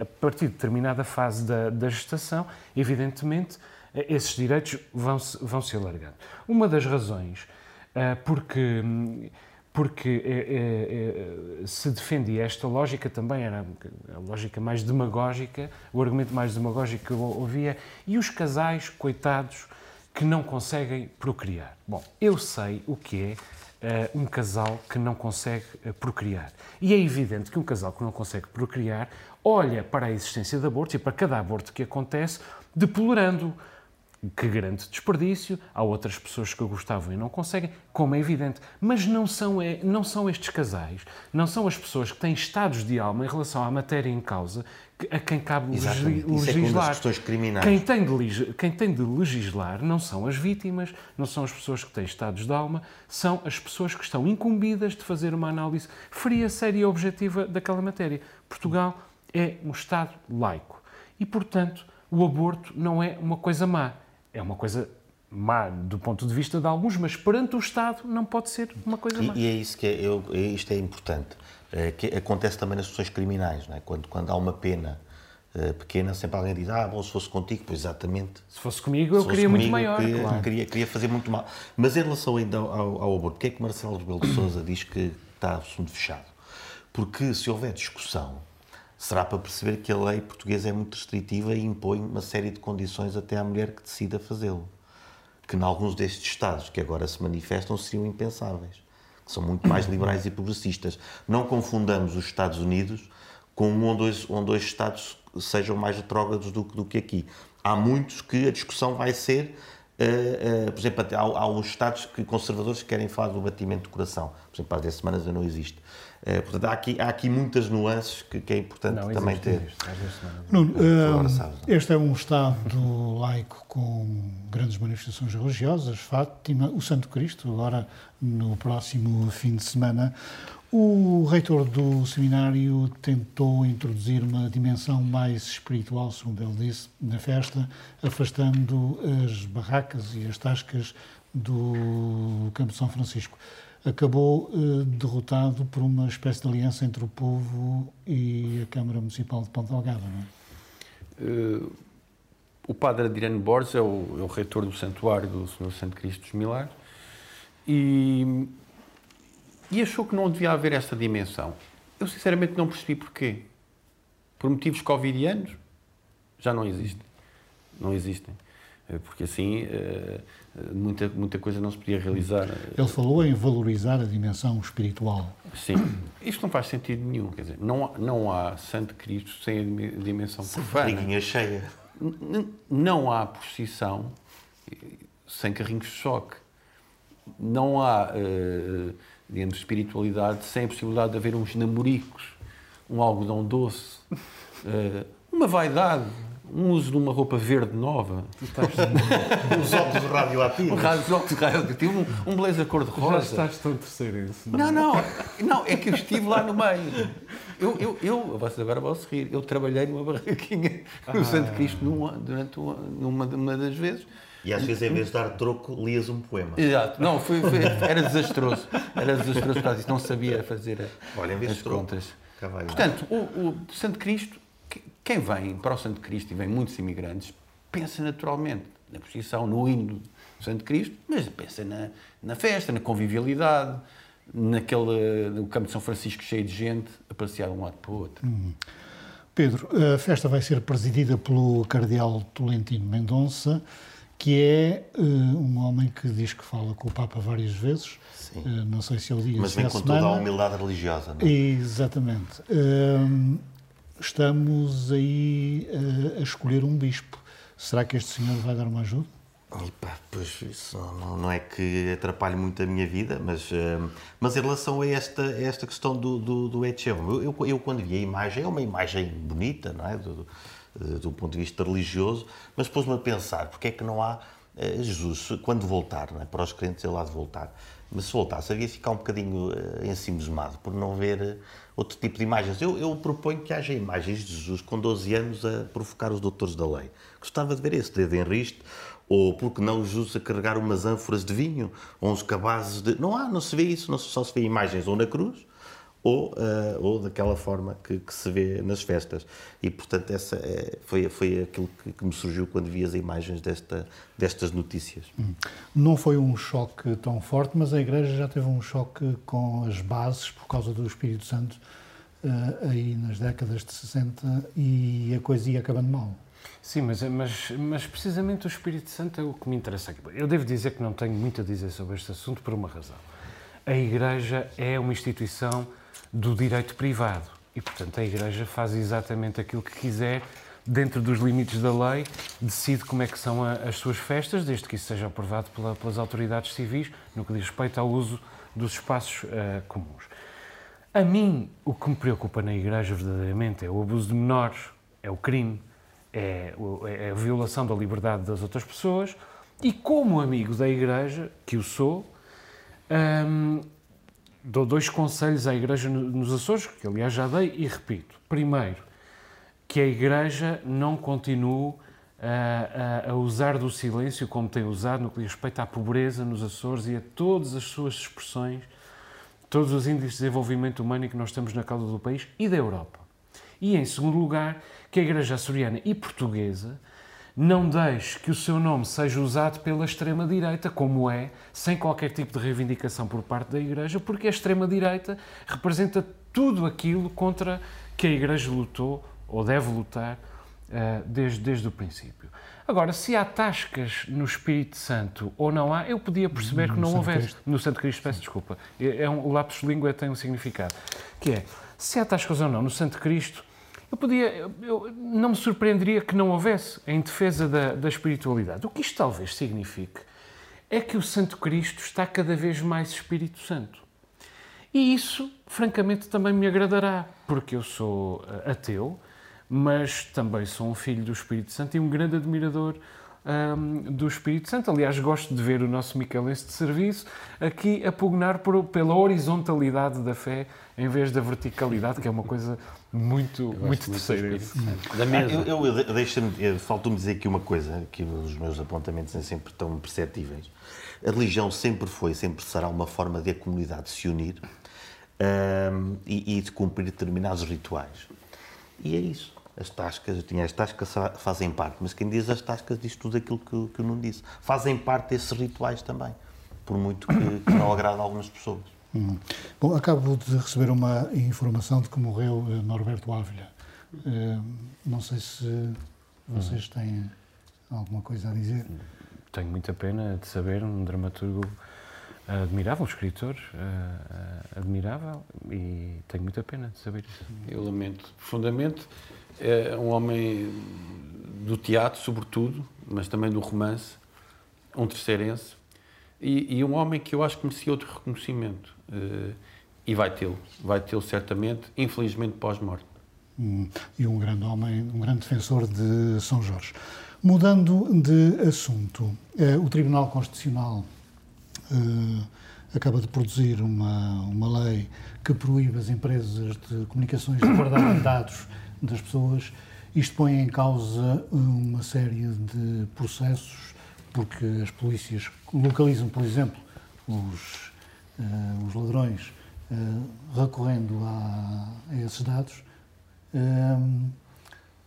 a partir de determinada fase da, da gestação, evidentemente, esses direitos vão se, vão se alargando. Uma das razões uh, porque porque é, é, se defendia esta lógica também, era a lógica mais demagógica, o argumento mais demagógico que eu ouvia, e os casais, coitados, que não conseguem procriar. Bom, eu sei o que é um casal que não consegue uh, procriar. E é evidente que um casal que não consegue procriar olha para a existência de abortos e para cada aborto que acontece, deplorando que grande desperdício, há outras pessoas que gostavam e não conseguem, como é evidente. Mas não são, é, não são estes casais, não são as pessoas que têm estados de alma em relação à matéria em causa a quem cabe Exatamente. legislar. Isso é questões criminais. Quem tem, de, quem tem de legislar não são as vítimas, não são as pessoas que têm estados de alma, são as pessoas que estão incumbidas de fazer uma análise fria, séria e objetiva daquela matéria. Portugal é um Estado laico e, portanto, o aborto não é uma coisa má é uma coisa má do ponto de vista de alguns, mas perante o Estado não pode ser uma coisa má. E, e é isso que é, eu, é, isto é importante, é, que acontece também nas questões criminais, não é? quando, quando há uma pena uh, pequena, sempre alguém diz, ah, bom, se fosse contigo, pois exatamente. Se fosse comigo, eu queria comigo, muito maior, queria, claro. queria, queria, fazer muito mal. Mas em relação ainda ao, ao aborto, o que é que Marcelo Rebelo de Sousa diz que, está assunto fechado. Porque se houver discussão, será para perceber que a lei portuguesa é muito restritiva e impõe uma série de condições até à mulher que decida fazê-lo. Que, em alguns destes Estados que agora se manifestam, seriam impensáveis. Que são muito mais liberais e progressistas. Não confundamos os Estados Unidos com um ou dois, um dois Estados sejam mais retrógrados do, do que aqui. Há muitos que a discussão vai ser Uh, uh, por exemplo, há, há uns Estados que, conservadores que querem falar do batimento do coração. Por exemplo, há 10 semanas não existe. Uh, portanto, há aqui, há aqui muitas nuances que, que é importante Não, também ter. existe. Nuno, eh, não é? este é um Estado laico com grandes manifestações religiosas, Fátima, o Santo Cristo, agora no próximo fim de semana. O reitor do seminário tentou introduzir uma dimensão mais espiritual, segundo ele disse, na festa, afastando as barracas e as tascas do Campo São Francisco. Acabou eh, derrotado por uma espécie de aliança entre o povo e a Câmara Municipal de Ponta Delgada, não é? Eh, o padre Adriano Borges é o, é o reitor do Santuário do Senhor Santo Cristo dos Milagres e, e achou que não devia haver esta dimensão. Eu sinceramente não percebi porquê. Por motivos covidianos, já não existem. Não existem. Eh, Porque assim, eh, muita, muita coisa não se podia realizar. Ele falou em valorizar a dimensão espiritual. Sim, isto não faz sentido nenhum. Quer dizer, não, há- não há Santo Cristo sem a dimensão profana. Barriguinha cheia. Não há procissão eh, sem carrinhos de choque. Não há, eh, digamos, espiritualidade sem a possibilidade de haver uns namoricos, um algodão doce, eh, uma vaidade, um uso de uma roupa verde nova. Tu estás... Os óculos radioativos. um raio de radioativo, um, um blazer Já cor-de-rosa. estás tão terceiro isso. Não, não, não, é que eu estive lá no meio. Eu, eu, eu vocês agora vão se rir, eu trabalhei numa barraquinha no Santo Cristo num durante uma, numa, uma das vezes. E às vezes, em vez de dar troco, lias um poema. Exato, não, foi, foi- era desastroso. Era desastroso por causa disso, não sabia fazer Olha, em vez as de troco, contas. vai lá. Portanto, o, o Santo Cristo, que- quem vem para o Santo Cristo, e vem muitos imigrantes, pensa naturalmente na procissão, no hino do Santo Cristo, mas pensa na, na festa, na convivialidade, naquele no Campo de São Francisco cheio de gente, a passear de um lado para o outro. Pedro, a festa vai ser presidida pelo cardeal Tolentino Mendonça, que é eh, um homem que diz que fala com o Papa várias vezes. Eh, não sei se ele diz Mas vem com semana. toda a humildade religiosa. Não é? Exatamente. Hum, estamos aí a escolher um bispo. Será que este senhor vai dar uma ajuda? E pá, pois isso não, não é que atrapalhe muito a minha vida, mas, mas em relação a esta, a esta questão do, do, do Etcheon, eu, eu, eu quando vi a imagem, é uma imagem bonita, não é? Do, do, do ponto de vista religioso, mas pôs-me a pensar, porque é que não há eh, Jesus, quando voltar, é? para os crentes ele há de voltar, mas se voltasse havia de ficar um bocadinho eh, ensimismado por não ver eh, outro tipo de imagens. Eu, eu proponho que haja imagens de Jesus com 12 anos a provocar os doutores da lei. Gostava de ver esse dedo em riste, ou porque não Jesus a carregar umas ânforas de vinho, ou uns cabazes de. Não há, não se vê isso, não, só se vê imagens ou na cruz, ou, eh, ou daquela forma que, que se vê nas festas. E, portanto, essa é- foi, foi aquilo que, que me surgiu quando vi as imagens desta, destas notícias. Não foi um choque tão forte, mas a Igreja já teve um choque com as bases por causa do Espírito Santo eh, aí nas décadas de 60 e a coisa ia acabando mal. Sim, mas, mas, mas precisamente o Espírito Santo é o que me interessa aqui. Eu devo dizer que não tenho muito a dizer sobre este assunto por uma razão. A Igreja é uma instituição do direito privado e, portanto, a Igreja faz exatamente aquilo que quiser dentro dos limites da lei, decide como é que são a- as suas festas, desde que isso seja aprovado pela- pelas autoridades civis, no que diz respeito ao uso dos espaços eh, comuns. A mim, o que me preocupa na Igreja verdadeiramente é o abuso de menores, é o crime, é, o- é a violação da liberdade das outras pessoas e, como amigo da Igreja, que o sou, hum, dou dois conselhos à Igreja no- nos Açores, que aliás já dei e repito. Primeiro, que a Igreja não continue a, a- a usar do silêncio como tem usado no que diz respeito à pobreza nos Açores e a todas as suas expressões, todos os índices de desenvolvimento humano que nós temos na causa do país e da Europa. E, em segundo lugar, que a Igreja açoriana e portuguesa não deixe que o seu nome seja usado pela extrema-direita, como é, sem qualquer tipo de reivindicação por parte da Igreja, porque a extrema-direita representa tudo aquilo contra que a Igreja lutou ou deve lutar uh, desde, desde o princípio. Agora, se há tascas no Espírito Santo ou não há, eu podia perceber no que não Santo houvesse. Cristo. No Santo Cristo, peço desculpa. É, é um, o lápis de língua tem um significado. Que é, se há tascas ou não no Santo Cristo, eu podia, eu, não me surpreenderia que não houvesse em defesa da, da espiritualidade. O que isto talvez signifique é que o Santo Cristo está cada vez mais Espírito Santo. E isso, francamente, também me agradará, porque eu sou eh, ateu, mas também sou um filho do Espírito Santo e um grande admirador um, do Espírito Santo. Aliás, gosto de ver o nosso micalense de serviço aqui a pugnar por, pela horizontalidade da fé em vez da verticalidade, que é uma coisa muito, muito terceira. Da mesa. Eu, eu, eu deixa-me, faltou-me dizer aqui uma coisa, que os meus apontamentos são sempre tão perceptíveis. A religião sempre foi, sempre será uma forma de a comunidade se unir um, e, e de cumprir determinados rituais. E é isso. As tascas, eu tinha as tascas fazem parte, mas quem diz as tascas diz tudo aquilo que, que eu não disse. Fazem parte desses rituais também, por muito que, que não agrada a algumas pessoas. Hum. Bom, acabo de receber uma informação de que morreu eh, Norberto Ávila. Uh, não sei se vocês têm alguma coisa a dizer. Tenho muita pena de saber um dramaturgo admirável, um escritor uh, admirável e tenho muita pena de saber isso. Eu lamento profundamente é um homem do teatro, sobretudo, mas também do romance, um terceirense, e, e um homem que eu acho que merecia outro reconhecimento. Uh, e vai tê-lo, vai tê-lo certamente, infelizmente pós-morte. Hum, e um grande homem, um grande defensor de São Jorge. Mudando de assunto, uh, o Tribunal Constitucional uh, acaba de produzir uma, uma lei que proíbe as empresas de comunicações de guardar dados das pessoas. Isto põe em causa uma série de processos, porque as polícias localizam, por exemplo, os, os ladrões uh, recorrendo a, a, esses dados, uh,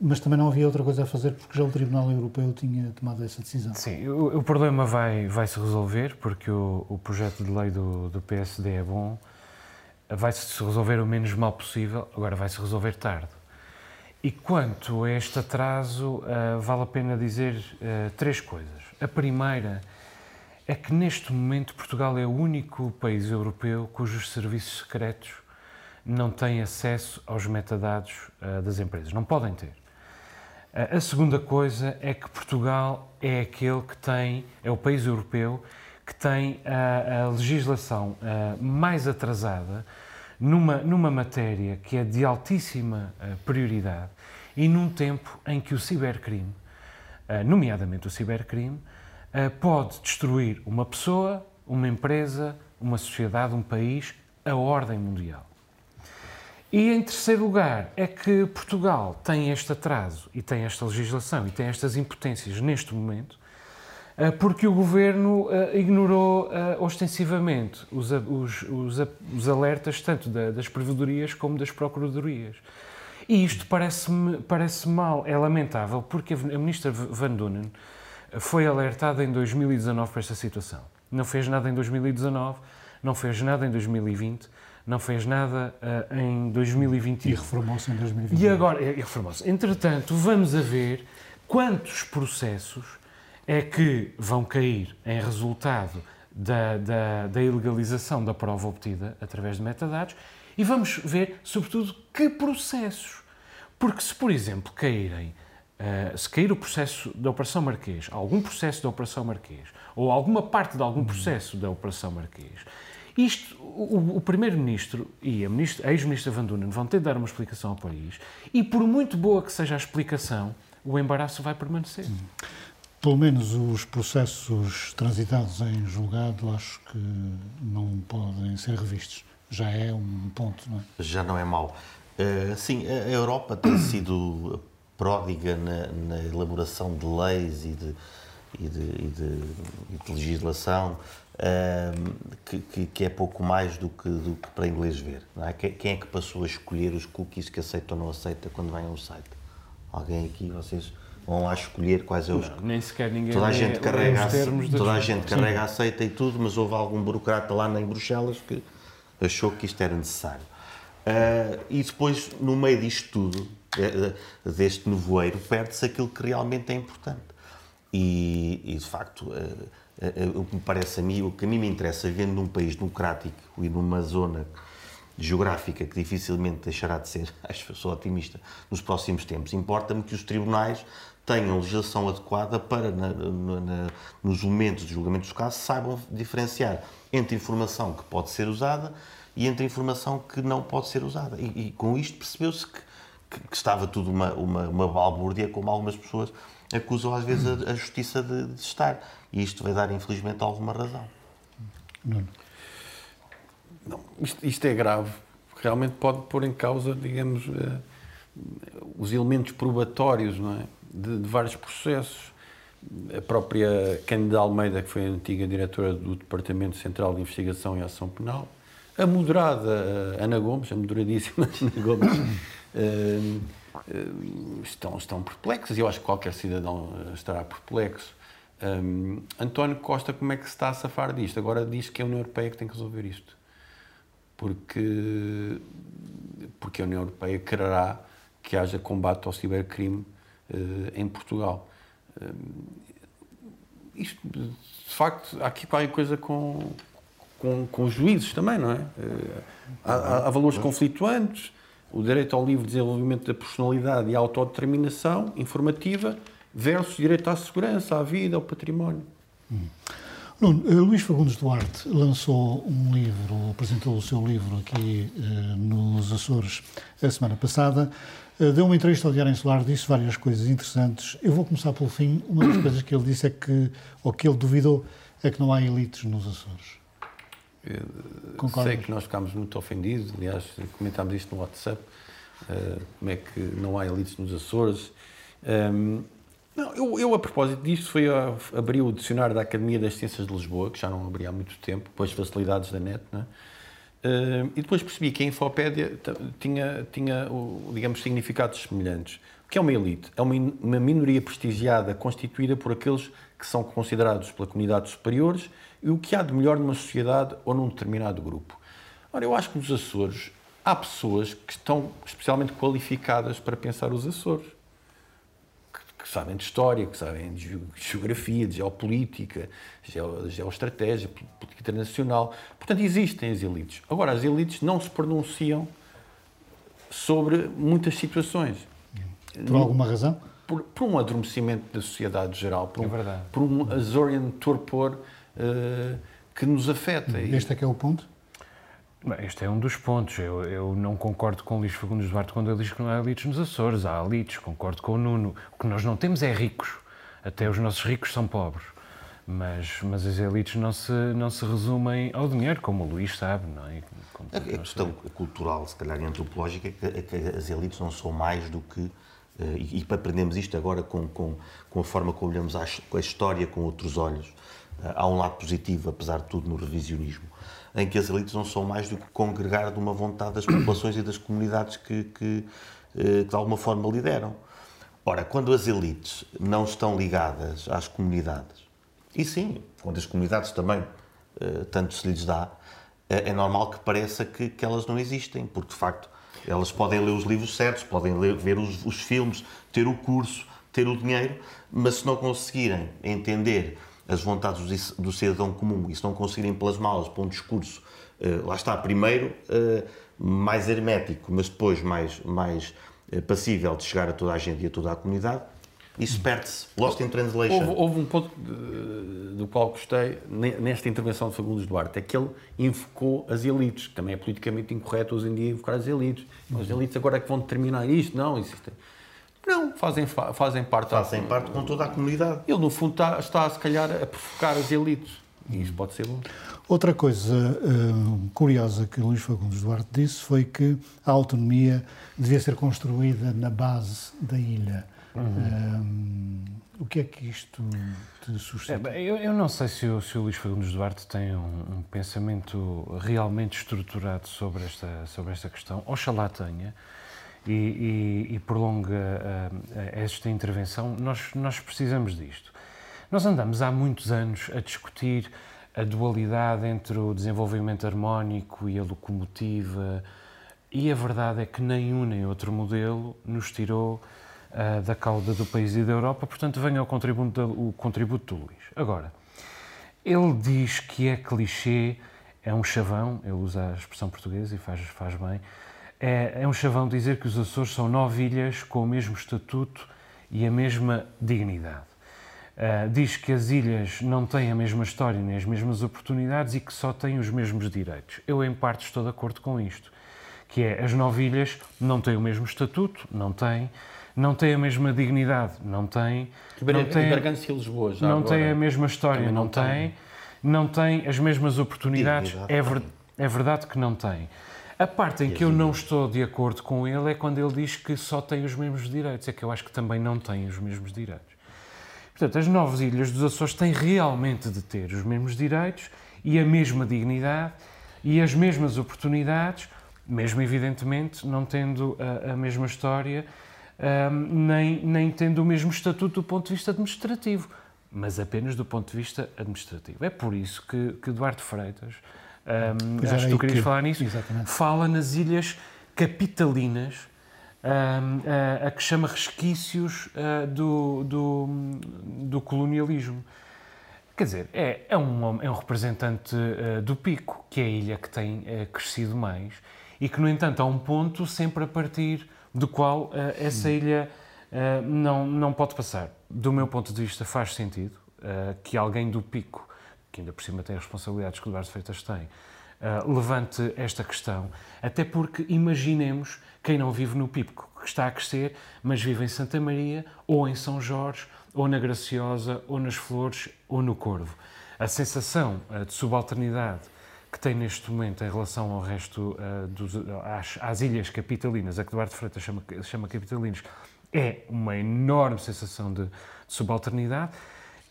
mas também não havia outra coisa a fazer porque já o Tribunal Europeu tinha tomado essa decisão. Sim, o, o problema vai, vai se resolver porque o, o projeto de lei do, do PSD é bom, vai-se resolver o menos mal possível, agora vai-se resolver tarde. E quanto a este atraso, uh, vale a pena dizer três coisas. A primeira é que neste momento Portugal é o único país europeu cujos serviços secretos não têm acesso aos metadados uh, das empresas. Não podem ter. a segunda coisa é que Portugal é aquele que tem, é o país europeu que tem a, a legislação mais atrasada numa, numa matéria que é de altíssima uh, prioridade e num tempo em que o cibercrime, uh, nomeadamente o cibercrime, uh, pode destruir uma pessoa, uma empresa, uma sociedade, um país, a ordem mundial. E em terceiro lugar, é que Portugal tem este atraso e tem esta legislação e tem estas impotências neste momento eh, porque o governo eh, ignorou eh, ostensivamente os, os, os, os alertas tanto das provedorias como das procuradorias. E isto parece-me parece mal, é lamentável, porque a ministra Van Dunen foi alertada em 2019 para esta situação. Não fez nada em 2019, não fez nada em 2020, não fez nada uh, em 2021. E reformou-se em 2021. E agora, e reformou-se. Entretanto, vamos a ver quantos processos é que vão cair em resultado da, da, da, ilegalização da prova obtida através de metadados e vamos ver, sobretudo, que processos. Porque se, por exemplo, caírem, uh, se cair o processo da Operação Marquês, algum processo da Operação Marquês, ou alguma parte de algum processo da Operação Marquês, isto, o, o Primeiro-Ministro e a, a ex-Ministra Van Dunen vão ter de dar uma explicação ao país e, por muito boa que seja a explicação, o embaraço vai permanecer. Hum pelo menos os processos transitados em julgado acho que não podem ser revistos. Já é um ponto, não é? Já não é mau. Uh, sim, a Europa tem sido pródiga na, na, elaboração de leis e de, e de, e de, e de legislação uh, que, que, que, é pouco mais do que, do que para inglês ver. É? Quem é que passou a escolher os cookies que aceita ou não aceita quando vem a um site? Alguém aqui, vocês vão lá escolher quais é os. Nem sequer ninguém Toda a gente carrega, toda a gente carrega, aceita e tudo, mas houve algum burocrata lá em Bruxelas que achou que isto era necessário. Ah, e depois, no meio disto tudo, deste nevoeiro, perde-se aquilo que realmente é importante. E, e, de facto, eh, eh, o que me parece a mim, o que a mim me interessa, vivendo num país democrático e numa zona geográfica que dificilmente deixará de ser, acho que sou otimista, nos próximos tempos, importa-me que os tribunais tenham legislação adequada para, na- na- nos momentos de julgamento dos casos, saibam diferenciar entre informação que pode ser usada e entre informação que não pode ser usada. E, e com isto percebeu-se que, que- que estava tudo uma, uma, uma balbúrdia, como algumas pessoas acusam às vezes a, a justiça de, de estar. E isto vai dar, infelizmente, alguma razão. Nuno. Não, isto, isto é grave. Realmente pode pôr em causa, digamos, eh, os elementos probatórios não é? de, de vários processos. A própria Cândida Almeida, que foi a antiga diretora do Departamento Central de Investigação e Ação Penal, a moderada eh, Ana Gomes, a moderadíssima Ana Gomes, estão, estão perplexos e eu acho que qualquer cidadão eh, estará perplexo. Um, António Costa, como é que se está a safar disto? Agora diz que é a União Europeia que tem que resolver isto. Porque, porque a União Europeia quererá que haja combate ao cibercrime eh, em Portugal. Um, isto, de facto, há aqui qualquer coisa com, com, com juízes também, não é? Eh, há- há valores conflituantes, o direito ao livre desenvolvimento da personalidade e à autodeterminação informativa versus direito à segurança, à vida, ao património. Nuno, eh, Luís Fagundes Duarte lançou um livro, apresentou o seu livro aqui eh, nos Açores a semana passada. Eh, deu uma entrevista ao Diário Insular, disse várias coisas interessantes. Eu vou começar pelo fim. Uma das coisas que ele disse é que, ou que ele duvidou, é que não há elites nos Açores. Concordas? Sei que nós ficámos muito ofendidos, aliás, comentámos isto no WhatsApp, eh, como é que não há elites nos Açores. Ehm, não, eu, eu, a propósito disto, foi a, abri o dicionário da Academia das Ciências de Lisboa, que já não abri há muito tempo, com as facilidades da net, não é? Eh, e depois percebi que a Infopédia tinha, tinha digamos, significados semelhantes. O que é uma elite? É uma, uma minoria prestigiada constituída por aqueles que são considerados pela comunidade superiores e o que há de melhor numa sociedade ou num determinado grupo. Ora, eu acho que nos Açores há pessoas que estão especialmente qualificadas para pensar os Açores que, que sabem de história, que sabem de geo- geografia, de geopolítica, geo, geoestratégia, pol- política internacional. Portanto, existem as elites. Agora, as elites não se pronunciam sobre muitas situações. Por alguma razão? Por, por um adormecimento da sociedade geral, por um, É verdade. por um azorian torpor que nos afeta. E- Este é que é o ponto? Este é um dos pontos. Eu, eu não concordo com o Luís Fagundes Duarte quando ele diz que não há elites nos Açores. Há elites, concordo com o Nuno. O que nós não temos é ricos. Até os nossos ricos são pobres. Mas, mas as elites não se, não se resumem ao dinheiro, como o Luís sabe, não é? Como A, a questão cultural, se calhar, e antropológica, é que, é que as elites não são mais do que. eh, e, e aprendemos isto agora com, com, com a forma como olhamos à his- a história com outros olhos. Eh, há um lado positivo, apesar de tudo, no revisionismo, em que as elites não são mais do que congregar de uma vontade das populações e das comunidades que, que, eh, que de alguma forma lideram. Ora, quando as elites não estão ligadas às comunidades, e sim, quando as comunidades também eh, tanto se lhes dá, é é normal que pareça que, que elas não existem, porque de facto elas podem ler os livros certos, podem ler, ver os, os filmes, ter o curso, ter o dinheiro, mas se não conseguirem entender as vontades do, ci- do cidadão comum e se não conseguirem plasmá-las para um discurso, eh, lá está, primeiro eh, mais hermético, mas depois mais, mais eh, passível de chegar a toda a gente e a toda a comunidade, isso perde-se. Lost in translation. Houve, houve um ponto do qual gostei ne- nesta intervenção de Fagundes Duarte, é que ele invocou as elites, que também é politicamente incorreto hoje em dia invocar as elites. As elites agora é que vão determinar isto, não, existem. Não, fazem, fa- fazem parte. Fazem parte com toda a comunidade. Ele, no fundo, está, está, se calhar, a provocar as elites. E isso pode ser bom. Outra coisa eh, curiosa que Luís Fagundes Duarte disse foi que a autonomia devia ser construída na base da ilha. Eh, o que é que isto te É, suscita? bem, eu, eu não sei se o, se o Luís Fagundes Duarte tem um, um pensamento realmente estruturado sobre esta, sobre esta questão. Oxalá tenha. E, e, e prolonga uh, esta intervenção, nós, nós precisamos disto. Nós andamos há muitos anos a discutir a dualidade entre o desenvolvimento harmónico e a locomotiva, e a verdade é que nenhum nem outro modelo nos tirou uh, da cauda do país e da Europa, portanto, venha o contributo, o contributo do Luís. Agora, ele diz que é clichê, é um chavão, ele usa a expressão portuguesa e faz, faz bem, é, é um chavão dizer que os Açores são nove ilhas com o mesmo estatuto e a mesma dignidade. Uh, diz que as ilhas não têm a mesma história nem as mesmas oportunidades e que só têm os mesmos direitos. Eu, em parte, estou de acordo com isto, que é as nove ilhas não têm o mesmo estatuto, não têm, não têm a mesma dignidade, não têm... não têm, e Lisboa já Não agora, têm a mesma história, não, não têm, não têm as mesmas oportunidades, é, ver, é verdade que não têm. A parte em que eu não estou de acordo com ele é quando ele diz que só tem os mesmos direitos, é que eu acho que também não tem os mesmos direitos. Portanto, as novas ilhas dos Açores têm realmente de ter os mesmos direitos e a mesma dignidade e as mesmas oportunidades, mesmo evidentemente não tendo a, a mesma história, um, nem, nem tendo o mesmo estatuto do ponto de vista administrativo, mas apenas do ponto de vista administrativo. É por isso que, que Eduardo Freitas, um, acho que tu querias que, falar nisso, exatamente. fala nas ilhas capitalinas a, a, que chama resquícios uh, do, do, do, colonialismo. Quer dizer, é, é, um, é um representante uh, do Pico, que é a ilha que tem uh, crescido mais e que, no entanto, há um ponto sempre a partir do qual essa ilha não, não pode passar. Do meu ponto de vista, faz sentido que alguém do Pico, que ainda por cima tem as responsabilidades que o Eduardo Freitas tem, levante esta questão, até porque imaginemos quem não vive no Pico, que está a crescer, mas vive em Santa Maria, ou em São Jorge, ou na Graciosa, ou nas Flores, ou no Corvo. A sensação uh, de subalternidade que tem neste momento em relação ao resto uh, dos, às, às, ilhas capitalinas, a que Eduardo Freitas chama, chama capitalinos, é uma enorme sensação de, de subalternidade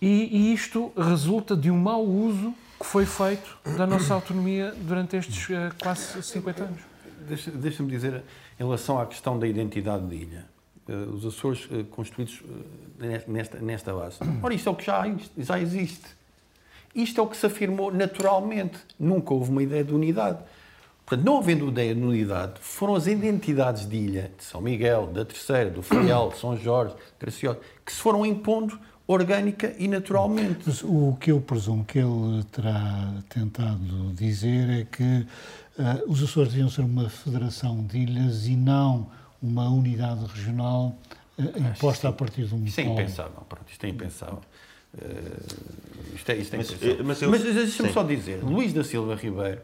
e, e, isto resulta de um mau uso que foi feito da nossa autonomia durante estes uh, quase 50 anos. Deixa-me deixa dizer em relação à questão da identidade da ilha, uh, os Açores uh, construídos nesta, nesta base. Ora, isto é o que já, já existe. Isto é o que se afirmou naturalmente. Nunca houve uma ideia de unidade. Portanto, não havendo ideia de unidade, foram as identidades de ilha, de São Miguel, da Terceira, do Faial, São Jorge, Graciosa, que se foram impondo orgânica e naturalmente. Mas o que eu presumo que ele terá tentado dizer é que Uh, os Açores deviam ser uma federação de ilhas e não uma unidade regional uh, imposta a partir de um Isto é impensável, pronto, isto é impensável. Uh, isto é, isto é mas, impensável. Mas, mas deixa-me só dizer, Luís da Silva Ribeiro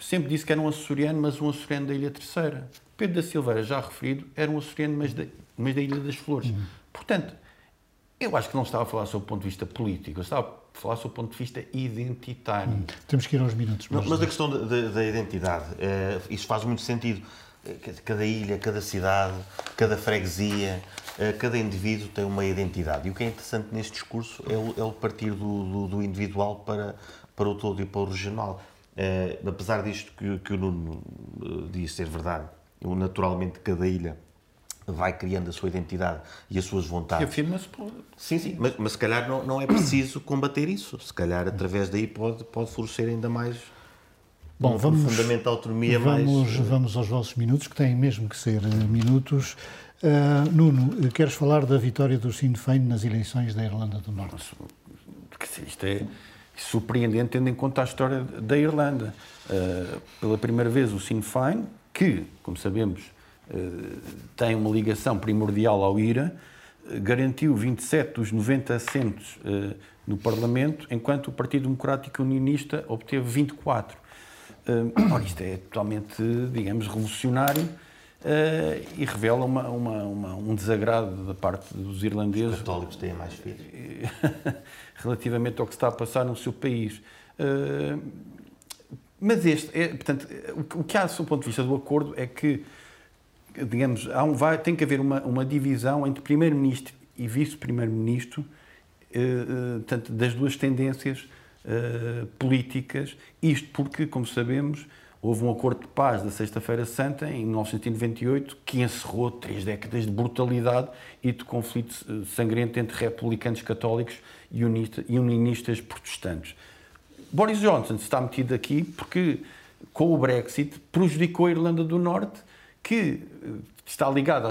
sempre disse que era um açoriano, mas um açoriano da Ilha Terceira. Pedro da Silveira, já referido, era um açoriano, mas da, mas da Ilha das Flores. Uhum. Portanto, eu acho que não estava a falar sobre o ponto de vista político, eu estava a falar sobre o ponto de vista identitário. Hum, temos que ir aos minutos. Mas, mas a questão da, da identidade, é, isso faz muito sentido. Cada ilha, cada cidade, cada freguesia, eh, cada indivíduo tem uma identidade. E o que é interessante neste discurso é o, é o partir do, do, do, individual para, para o todo e para o regional. É, apesar disto que, que o Nuno diz ser verdade, naturalmente cada ilha vai criando a sua identidade e as suas vontades. E afirma-se por... Sim, sim, mas, mas se calhar não, não é preciso combater isso. Se calhar através daí pode, pode florescer ainda mais Bom, um vamos, fundamento autonomia vamos, mais... Vamos aos vossos minutos, que têm mesmo que ser eh, minutos. Uh, Nuno, queres falar da vitória do Sinn Féin nas eleições da Irlanda do Norte? Isto é surpreendente tendo em conta a história da Irlanda. Uh, pela primeira vez o Sinn Féin, que, como sabemos, eh, tem uma ligação primordial ao IRA, eh, garantiu 27 dos 90 assentos eh, no Parlamento, enquanto o Partido Democrático Unionista obteve 24. Ora, isto é totalmente, digamos, revolucionário e revela uma, uma, uma, um desagrado da parte dos irlandeses. Os católicos têm mais filhos. relativamente ao que está a passar no seu país. Mas este, é, portanto, o que há, do ponto de vista do acordo, é que digamos, um, vai, tem que haver uma, uma divisão entre primeiro-ministro e vice-primeiro-ministro, eh, eh, tanto das duas tendências eh, políticas, isto porque, como sabemos, Houve um acordo de paz da Sexta-feira Santa, em 1998, que encerrou três décadas de brutalidade e de conflito eh, sangrento entre republicanos católicos e unionistas protestantes. Boris Johnson está metido aqui porque, com o Brexit, prejudicou a Irlanda do Norte, que eh, está ligada,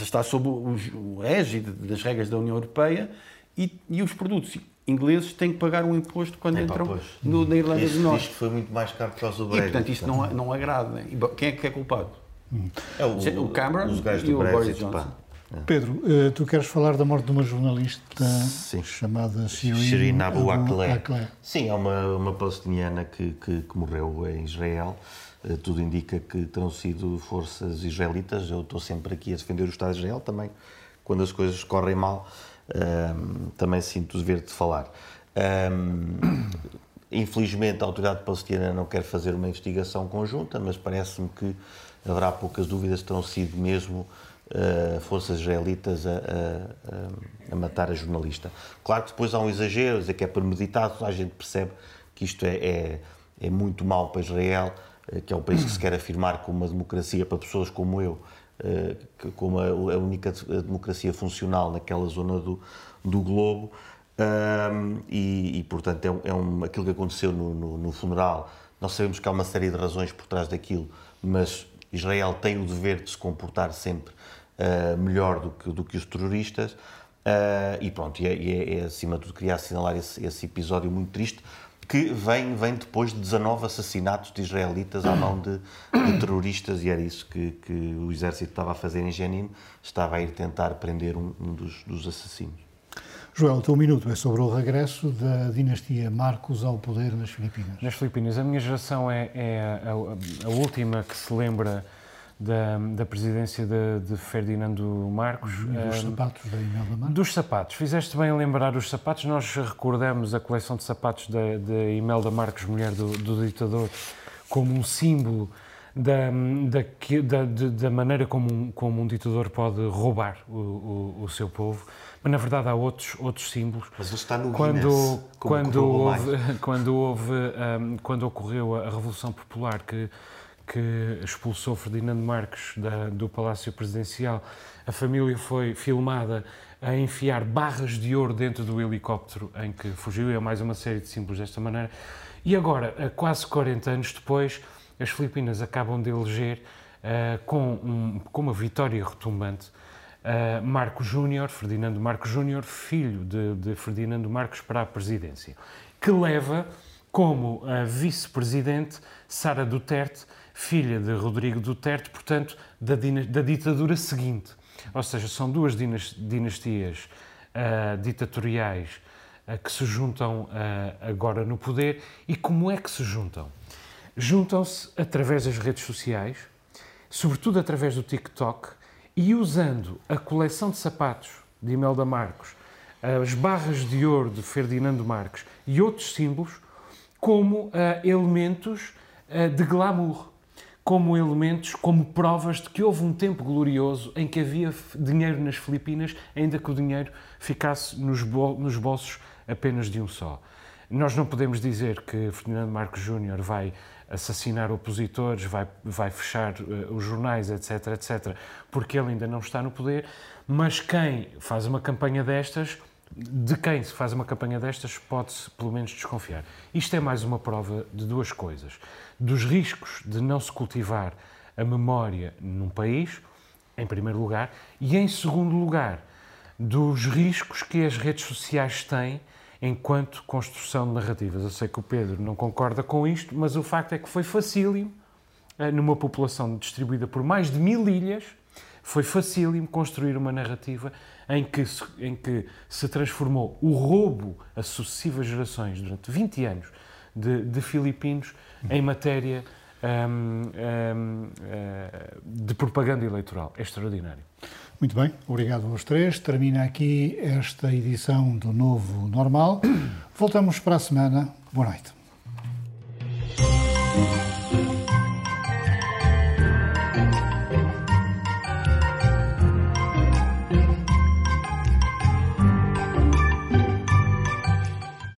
está sob o égide das regras da União Europeia e, e os produtos ingleses têm que pagar um imposto quando é, entram no, na Irlanda do Norte. Isto foi muito mais caro por causa do E, portanto, isto não, não agrada. E, quem é que é culpado? É o, O Cameron os gajos e do o Boris Brexit, Johnson. pá. Pedro, eh, tu queres falar da morte de uma jornalista Sim. chamada Shirin, Abu Akleh. Akleh. Sim, é uma, uma palestiniana que, que, que morreu em Israel. Eh, Tudo indica que terão sido forças israelitas. Eu estou sempre aqui a defender o Estado de Israel também. Quando as coisas correm mal, ehm, também sinto o dever de falar. Ehm, infelizmente, a autoridade palestina não quer fazer uma investigação conjunta, mas parece-me que haverá poucas dúvidas que terão sido mesmo uh, forças israelitas a, a- a- matar a jornalista. Claro que depois há um exagero, dizer que é premeditado, a gente percebe que isto é, é, é muito mau para Israel, que é um país que se quer afirmar como uma democracia para pessoas como eu, eh, que- como a, única democracia funcional naquela zona do, do globo. E, e, portanto, é, um, é um- aquilo que aconteceu no, no- no funeral. Nós sabemos que há uma série de razões por trás daquilo, mas Israel tem o dever de se comportar sempre ah, melhor do que, do que os terroristas. Ah, e pronto, e é, é- é, acima de tudo queria assinalar esse, esse episódio muito triste que vem, vem depois de 19 assassinatos de israelitas à mão de, de terroristas, e era isso que, que o exército estava a fazer em Jenin, estava a ir tentar prender um, um dos, dos assassinos. Joel, o teu minuto é sobre o regresso da dinastia Marcos ao poder nas Filipinas. Nas Filipinas, a minha geração é, é a, a última que se lembra da, da presidência de, de Ferdinando Marcos. E dos eh, sapatos da Imelda Marcos. Dos sapatos. Fizeste bem em lembrar os sapatos. Nós recordamos a coleção de sapatos da, da Imelda Marques, mulher do, do ditador, como um símbolo da, da, que- da, maneira como um, como um ditador pode roubar o, o, o seu povo. Mas, na verdade, há outros, outros símbolos. Mas está no Quando, Guinness, quando, houve, quando, houve, hum, quando ocorreu a Revolução Popular que, que expulsou Ferdinando Marques da- do Palácio Presidencial, a família foi filmada a enfiar barras de ouro dentro do helicóptero em que fugiu, é mais uma série de símbolos desta maneira. E agora, quase 40 anos depois, as Filipinas acabam de eleger, eh, com, um- com uma vitória retumbante, Uh, Marcos Júnior, Ferdinando Marcos Júnior, filho de, de Ferdinando Marcos para a presidência, que leva como a vice-presidente Sara Duterte, filha de Rodrigo Duterte, portanto, da, da ditadura seguinte. Ou seja, são duas dinas- dinastias uh, ditatoriais uh, que se juntam uh, agora no poder. E como é que se juntam? Juntam-se através das redes sociais, sobretudo através do TikTok, e usando a coleção de sapatos de Imelda Marcos, as barras de ouro de Ferdinando Marques e outros símbolos como elementos de glamour, como elementos, como provas de que houve um tempo glorioso em que havia dinheiro nas Filipinas, ainda que o dinheiro ficasse nos, bol- nos bolsos apenas de um só. Nós não podemos dizer que Ferdinando Marcos Júnior vai assassinar opositores, vai, vai fechar eh, os jornais, etc, etc, porque ele ainda não está no poder, mas quem faz uma campanha destas, de quem se faz uma campanha destas, pode-se pelo menos desconfiar. Isto é mais uma prova de duas coisas. Dos riscos de não se cultivar a memória num país, em primeiro lugar, e em segundo lugar, dos riscos que as redes sociais têm enquanto construção de narrativas. Eu sei que o Pedro não concorda com isto, mas o facto é que foi facílimo, eh, numa população distribuída por mais de mil ilhas, foi facílimo construir uma narrativa em que, se, em que se transformou o roubo a sucessivas gerações durante 20 anos de, de filipinos em matéria hum, hum, eh, de propaganda eleitoral. É extraordinário. Muito bem, obrigado aos três. Termina aqui esta edição do Novo Normal. Voltamos para a semana. Boa noite.